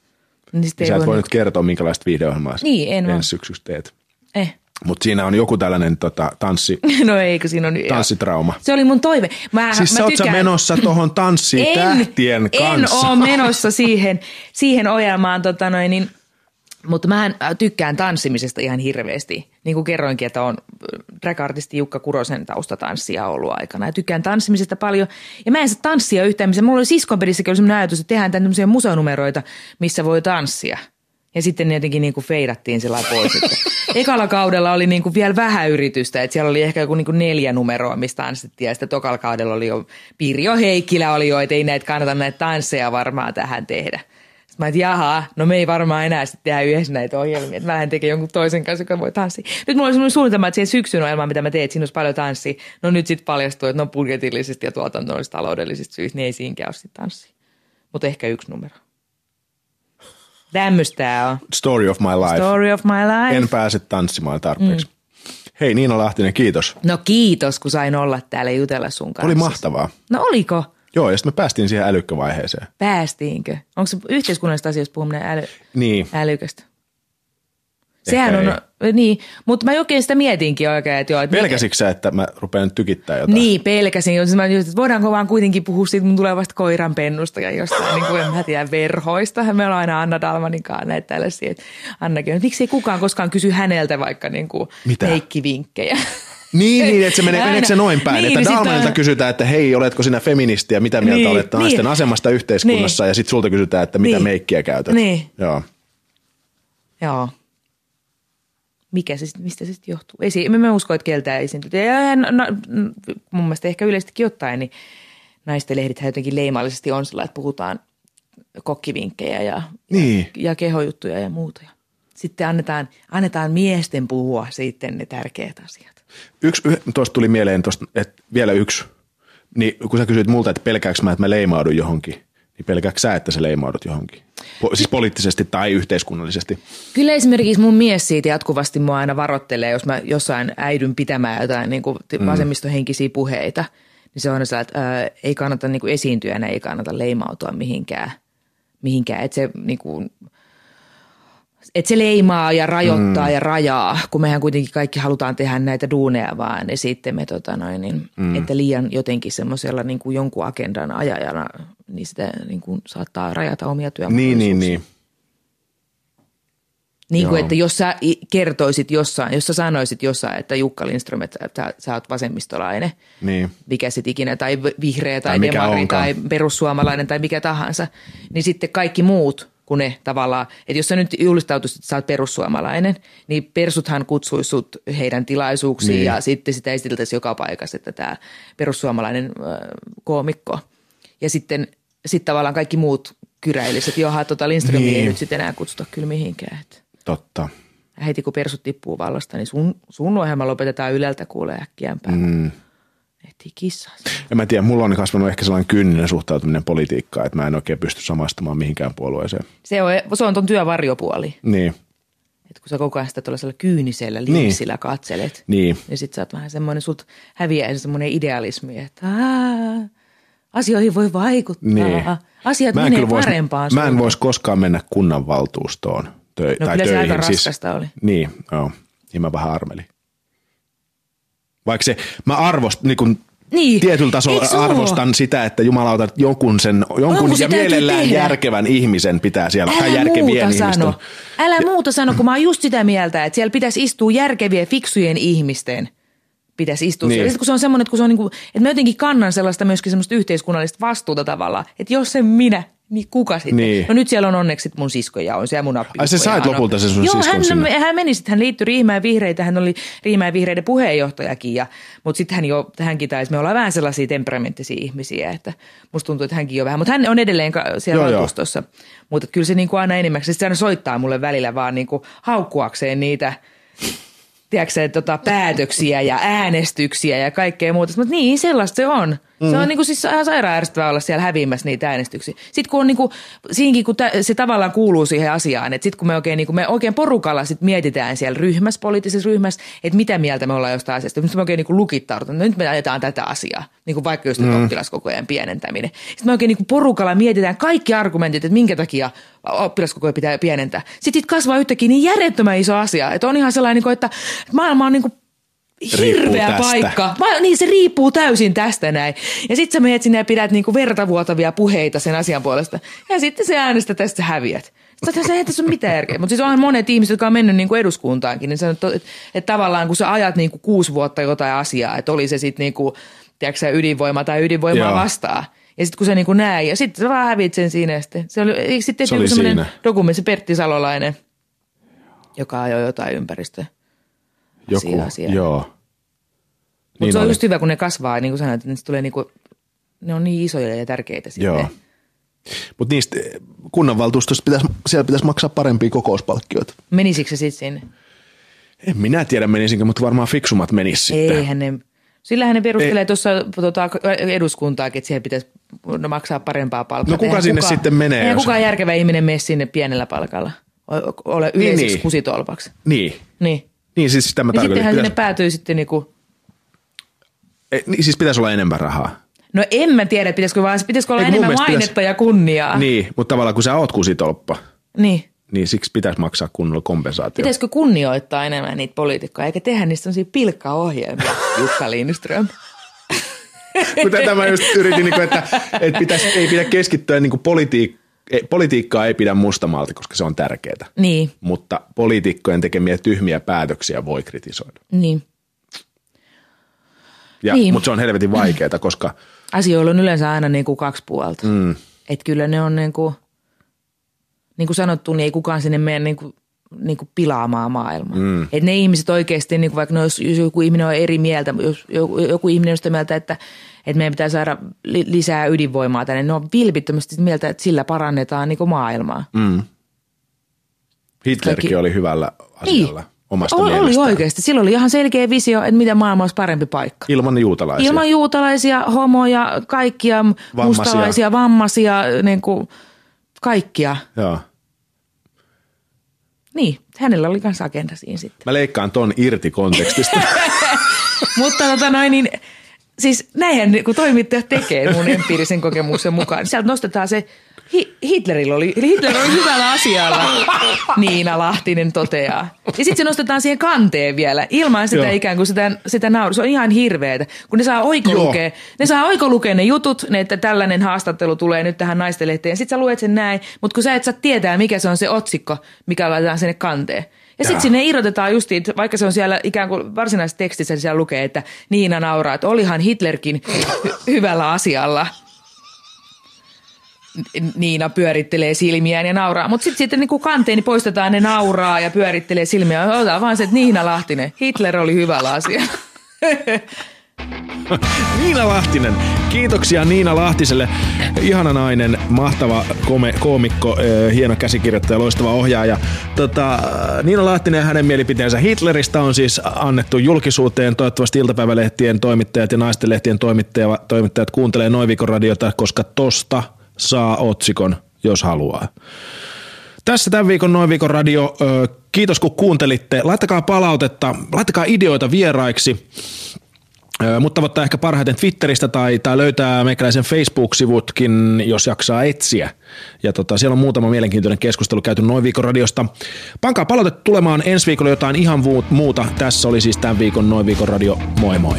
Niin sit ei Sä et voi niinku- nyt kertoa, minkälaista videoohjelmaa Niin, en ensi syksyksi teet. Eh. Mutta siinä on joku tällainen tota, tanssi, No ei, kun siinä on... tanssitrauma. Se oli mun toive. Mä, Siis mä sä tykkään- menossa tohon tanssiin tähtien kanssa. En ole menossa siihen, siihen ohjelmaan, tota noin, niin, mutta mä tykkään tanssimisesta ihan hirveästi. Niin kuin kerroinkin, että on drag-artisti Jukka Kurosen taustatanssia ollut aikana. Ja tykkään tanssimisesta paljon. Ja mä en saa tanssia yhtään, missä mulla oli siskonperissäkin oli sellainen ajatus, että tehdään tämmöisiä museonumeroita, missä voi tanssia. Ja sitten ne jotenkin niin kuin feidattiin sillä pois. Että ekalla kaudella oli niin kuin vielä vähän yritystä, että siellä oli ehkä joku niin kuin neljä numeroa, mistä tanssittiin. Ja sitten tokalla kaudella oli jo, Pirjo Heikkilä oli jo, että ei näitä kannata näitä tansseja varmaan tähän tehdä. Sitten mä että jaha, no me ei varmaan enää sitten tehdä yhdessä näitä ohjelmia, että vähän tekee jonkun toisen kanssa, joka voi tanssia. Nyt mulla oli sellainen suunnitelma, että siihen syksyn ohjelmaan, mitä mä teen, että siinä olisi paljon tanssia. No nyt sitten paljastuu, että no budjetillisista ja tuotannollisista taloudellisista syistä, niin ei siinäkään ole sitten tanssia. Mutta ehkä yksi numero. Tämmöistä tää on. Story of my life. Story of my life. En pääse tanssimaan tarpeeksi. Mm. Hei Niina Lahtinen, kiitos. No kiitos, kun sain olla täällä jutella sun kanssa. Oli mahtavaa. No oliko? Joo, ja sitten me päästiin siihen älykkävaiheeseen. Päästiinkö? Onko se yhteiskunnallisesta asioista puhuminen äly, Niin. älykästä? Sehän on, niin, mutta mä oikein sitä mietinkin oikein, että joo. Että Pelkäsitkö sä, että mä rupean nyt tykittää jotain? Niin, pelkäsin. Jos mä just, että voidaanko vaan kuitenkin puhua siitä mun tulevasta koiran pennusta ja jostain, niin kuin en mä tiedä, verhoista. Me ollaan aina Anna Dalmanin kanssa näitä tällaisia. Että Annakin, että miksi ei kukaan koskaan kysy häneltä vaikka niin kuin Mitä? meikkivinkkejä. Niin, niin, että se menee, meneekö se noin päin, Niin, että niin Dalmanilta aina- kysytään, että hei, oletko sinä feministi ja mitä mieltä Niin, olet naisten niin. asemasta yhteiskunnassa ja sitten sulta kysytään, että mitä Niin. meikkiä käytät. Niin. Joo. Joo. Mikä se, mistä se sitten johtuu? Esi- mä, mä uskon, että keltään esiintyy. Ja, no, no, mun mielestä ehkä yleisestikin ottaen, niin naisten lehdithän jotenkin leimallisesti on sillä, että puhutaan kokkivinkkejä ja, Niin. ja, ja kehojuttuja ja muuta. Ja Sitten annetaan, annetaan miesten puhua sitten ne tärkeät asiat. Yksi, tuosta tuli mieleen, tosta, että vielä yksi. Niin kun sä kysyit multa, että pelkääkö mä, että mä leimaudun johonkin, niin pelkääkö sä, että sä leimaudut johonkin? Po- siis poliittisesti tai yhteiskunnallisesti. Kyllä esimerkiksi mun mies siitä jatkuvasti mua aina varoittelee, jos mä jossain äidyn pitämään jotain niin kuin vasemmistohenkisiä puheita, niin se on se, että ää, ei kannata niin kuin esiintyjänä, ei kannata leimautua mihinkään, mihinkään. että se niin kuin, että se leimaa ja rajoittaa mm. ja rajaa, kun mehän kuitenkin kaikki halutaan tehdä näitä duuneja vaan ja sitten me tota noin, niin, mm. että liian jotenkin semmoisella niin kuin jonkun agendan ajajana, niin sitä niin kuin saattaa rajata omia Niin, työmahdollisuuksia. niin, niin. Niin kuin, Joo. että jos sä kertoisit jossain, jos sä sanoisit jossain, että Jukka Lindström, että sä, sä oot vasemmistolainen, niin. mikä sit ikinä, tai vihreä tai, Tai demari onkaan. tai perussuomalainen tai mikä tahansa, niin sitten kaikki muut kun ne tavallaan, että jos sä nyt julistautuisit, että sä oot perussuomalainen, niin persuthan kutsuisi sut heidän tilaisuuksiin Niin. ja sitten sitä esiteltäisiin joka paikassa, että tämä perussuomalainen äh, koomikko. Ja sitten sit tavallaan kaikki muut kyräilisivät, että johan tota Lindströmiä Niin. ei nyt sitten enää kutsuta kyllä mihinkään. Että Totta. heti kun persut tippuu vallasta, niin sun, sun ohjelma lopetetaan ylältä kuulee äkkiämpää. Mm. Ehtii kissaa. En mä tiedä, mulla on kasvanut ehkä sellainen kyyninen suhtautuminen politiikkaan, että mä en oikein pysty samastumaan mihinkään puolueeseen. Se on, se on ton työn varjopuoli. Niin, Että kun sä koko ajan sitä tuollaisella kyynisellä linsillä katselet, niin. niin sit sä oot vähän semmoinen, sut häviää semmoinen idealismi, että aa, asioihin voi vaikuttaa. Niin. Asiat Mä en, menee kyllä vois, parempaan mä en voisi koskaan mennä kunnanvaltuustoon töi, No tai kyllä se töihin. aika siis, raskasta oli. Niin, joo. Ja mä vähän armelin. Vaikka se, mä arvost, niin kun Niin. tietyllä tasolla oo? arvostan sitä, että jumalauta, että jonkun, sen, jonkun ja se mielellään tehdä. järkevän ihmisen pitää siellä, tai Älä järkevien muuta ihmisten. sano. Älä muuta sano, kun mä oon just sitä mieltä, että siellä pitäisi istua järkevien, fiksujen ihmisten pitäisi istua Niin. niin. siellä. Sitten kun se on semmoinen, että, kun se on niin kuin, että mä jotenkin kannan sellaista myöskin semmoista yhteiskunnallista vastuuta tavallaan, että jos en minä, niin kuka sitten? Niin. No nyt siellä on onneksi mun siskoja on siellä mun appi. Ai, sä sait lopulta sen sun Joo, hän, sinne. hän meni sitten, hän liittyi Riihmään vihreitä, hän oli Riihmään vihreiden puheenjohtajakin, ja, mutta sitten hän jo, hänkin taisi, me ollaan vähän sellaisia temperamenttisia ihmisiä, että musta tuntuu, että hänkin jo vähän, mutta hän on edelleen siellä Joo, valtuustossa, mutta kyllä se niin kuin aina enimmäkseen, se aina soittaa mulle välillä vaan niin kuin haukkuakseen niitä, tiedätkö, se, tota, päätöksiä ja äänestyksiä ja kaikkea muuta. Mutta niin, sellaista se on. Mm. Se on niinku siis ihan sairaan ärsyttävää olla siellä häviämässä niitä äänestyksiä. Sitten kun on niinku, siinkin kun se tavallaan kuuluu siihen asiaan, että sitten kun me oikein, niinku, me oikein porukalla sit mietitään siellä ryhmässä, poliittisessa ryhmässä, että mitä mieltä me ollaan jostain asiasta. Nyt me oikein niinku lukittaudutaan, nyt me ajetaan tätä asiaa, niinku vaikka just mm. oppilaskokojen pienentäminen. Sitten me oikein niinku porukalla mietitään kaikki argumentit, että minkä takia oppilaskokoja pitää pienentää. Sitten kasvaa yhtäkkiä niin järjettömän iso asia, että on ihan sellainen, että maailma on niinku hirveä paikka. Mä, niin se riippuu täysin tästä näin. Ja sitten sä menet sinne ja pidät niinku vertavuotavia puheita sen asian puolesta. Ja sitten se äänestä tästä häviät. Sitten se ei tässä ole mitään järkeä. Mutta siis on monet ihmiset, jotka on mennyt niinku eduskuntaankin, niin sanoo, että, että tavallaan kun sä ajat niinku kuusi vuotta jotain asiaa, että oli se sitten niinku, tiedätkö, ydinvoima tai ydinvoimaa Joo. vastaan. Ja sitten kun se niinku näin, ja sitten sä vaan hävit sen siinä. Sitten, se oli, sitten se oli semmoinen dokumentti, Pertti Salolainen, joka ajoi jotain ympäristöä. Joku, siellä. joo. Mutta niin se on oli. just hyvä, kun ne kasvaa, niin kuin sanoit, että ne, tulee niinku, ne on niin isoja ja tärkeitä sitten. Joo. Mutta niistä kunnanvaltuustosta pitäisi, siellä pitäisi maksaa parempia kokouspalkkioita. Menisikö se sitten sinne? En minä tiedä menisinkö, mutta varmaan fiksumat menis sitten. Eihän ne, sillähän ne perustelee tuossa tuota, eduskuntaakin, että siellä pitäisi maksaa parempaa palkkaa. No kuka eihän sinne kuka, sitten menee? Eihän kukaan järkevä ihminen mene sinne pienellä palkalla. Ole yleiseksi niin, niin. kusitolpaksi. Niin. Niin. Niin siis sitä mä niin sittenhän pitäisi... sinne päätyy sitten niinku... E, niin siis pitäisi olla enemmän rahaa. No en mä tiedä, pitäisikö vaan, pitäisikö olla Eikö enemmän mainetta pitäisi... ja kunniaa. Niin, mutta tavallaan kun sä oot kusitolppa. Niin. Niin siksi pitäisi maksaa kunnolla kompensaatio. Pitäisikö kunnioittaa enemmän niitä poliitikkoja, eikä tehdä niistä sellaisia pilkkaohjelmia, Jukka Lindström. Kun tätä mä just yritin, niin että, että pitäisi, ei pidä keskittyä niin politiikkaan politiikkaa ei pidä mustamalta, koska se on tärkeää. Niin. Mutta poliitikkojen tekemiä tyhmiä päätöksiä voi kritisoida. Niin. Ja, niin. Mutta se on helvetin vaikeaa, koska... Asioilla on yleensä aina niin kuin kaksi puolta. Mm. Että kyllä ne on niin kuin, niin kuin sanottu, niin ei kukaan sinne mene niin kuin, niin kuin pilaamaan maailmaa. Mm. Että ne ihmiset oikeasti, niin kuin vaikka jos, jos joku ihminen on eri mieltä, jos joku, joku ihminen on sitä mieltä, että – että meidän pitää saada li- lisää ydinvoimaa tänne. Ne on vilpittömästi mieltä, että sillä parannetaan niin maailmaa. Mm. Hitlerkin Kaikki... oli hyvällä asialla. Niin. Omasta oli, oli oikeasti. Sillä oli ihan selkeä visio, että miten maailma olisi parempi paikka. Ilman juutalaisia. Ilman juutalaisia, homoja, kaikkia vammaisia. mustalaisia, vammaisia, niin kuin kaikkia. Joo. Niin, hänellä oli myös agenda siinä sitten. Mä leikkaan ton irti kontekstista. Mutta tota noin, niin siis näinhän kun niinku toimittajat tekee mun empiirisen kokemuksen mukaan. Sieltä nostetaan se, Hi- Hitlerillä oli, Hitler oli hyvällä asialla, Niina Lahtinen toteaa. Ja sitten se nostetaan siihen kanteen vielä, ilman sitä Joo. ikään kuin sitä, sitä nauru. Se on ihan hirveetä, kun ne saa oikolukea, ne saa oikolukea ne jutut, ne, että tällainen haastattelu tulee nyt tähän naistenlehteen. Sitten sä luet sen näin, mutta kun sä et saa tietää, mikä se on se otsikko, mikä laitetaan sinne kanteen. Ja sitten sinne irrotetaan justiin, vaikka se on siellä ikään kuin varsinaisessa tekstissä, siellä lukee, että Niina nauraa, että olihan Hitlerkin hy- hyvällä asialla. Niina pyörittelee silmiään ja nauraa. Mutta sitten sitten niin kanteeni poistetaan, ne nauraa ja pyörittelee silmiään. Ota vaan se, että Niina Lahtinen, Hitler oli hyvällä asialla. Niina Lahtinen. Kiitoksia Niina Lahtiselle. Ihana nainen, mahtava kome, koomikko, hieno käsikirjoittaja, loistava ohjaaja. Tota, Niina Lahtinen ja hänen mielipiteensä Hitleristä on siis annettu julkisuuteen. Toivottavasti iltapäivälehtien toimittajat ja naistenlehtien toimittajat, toimittajat kuuntelee Noin radiota, koska tosta saa otsikon, jos haluaa. Tässä tämän viikon Noin viikon radio. Kiitos kun kuuntelitte. Laittakaa palautetta, laittakaa ideoita vieraiksi. Mutta tavoittaa ehkä parhaiten Twitteristä tai, tai löytää meikäläisen Facebook-sivutkin, jos jaksaa etsiä. Ja tota, siellä on muutama mielenkiintoinen keskustelu käyty noin viikon radiosta. Pankaa palautetta tulemaan ensi viikolla jotain ihan muuta. Tässä oli siis tämän viikon noin viikon radio. Moi moi.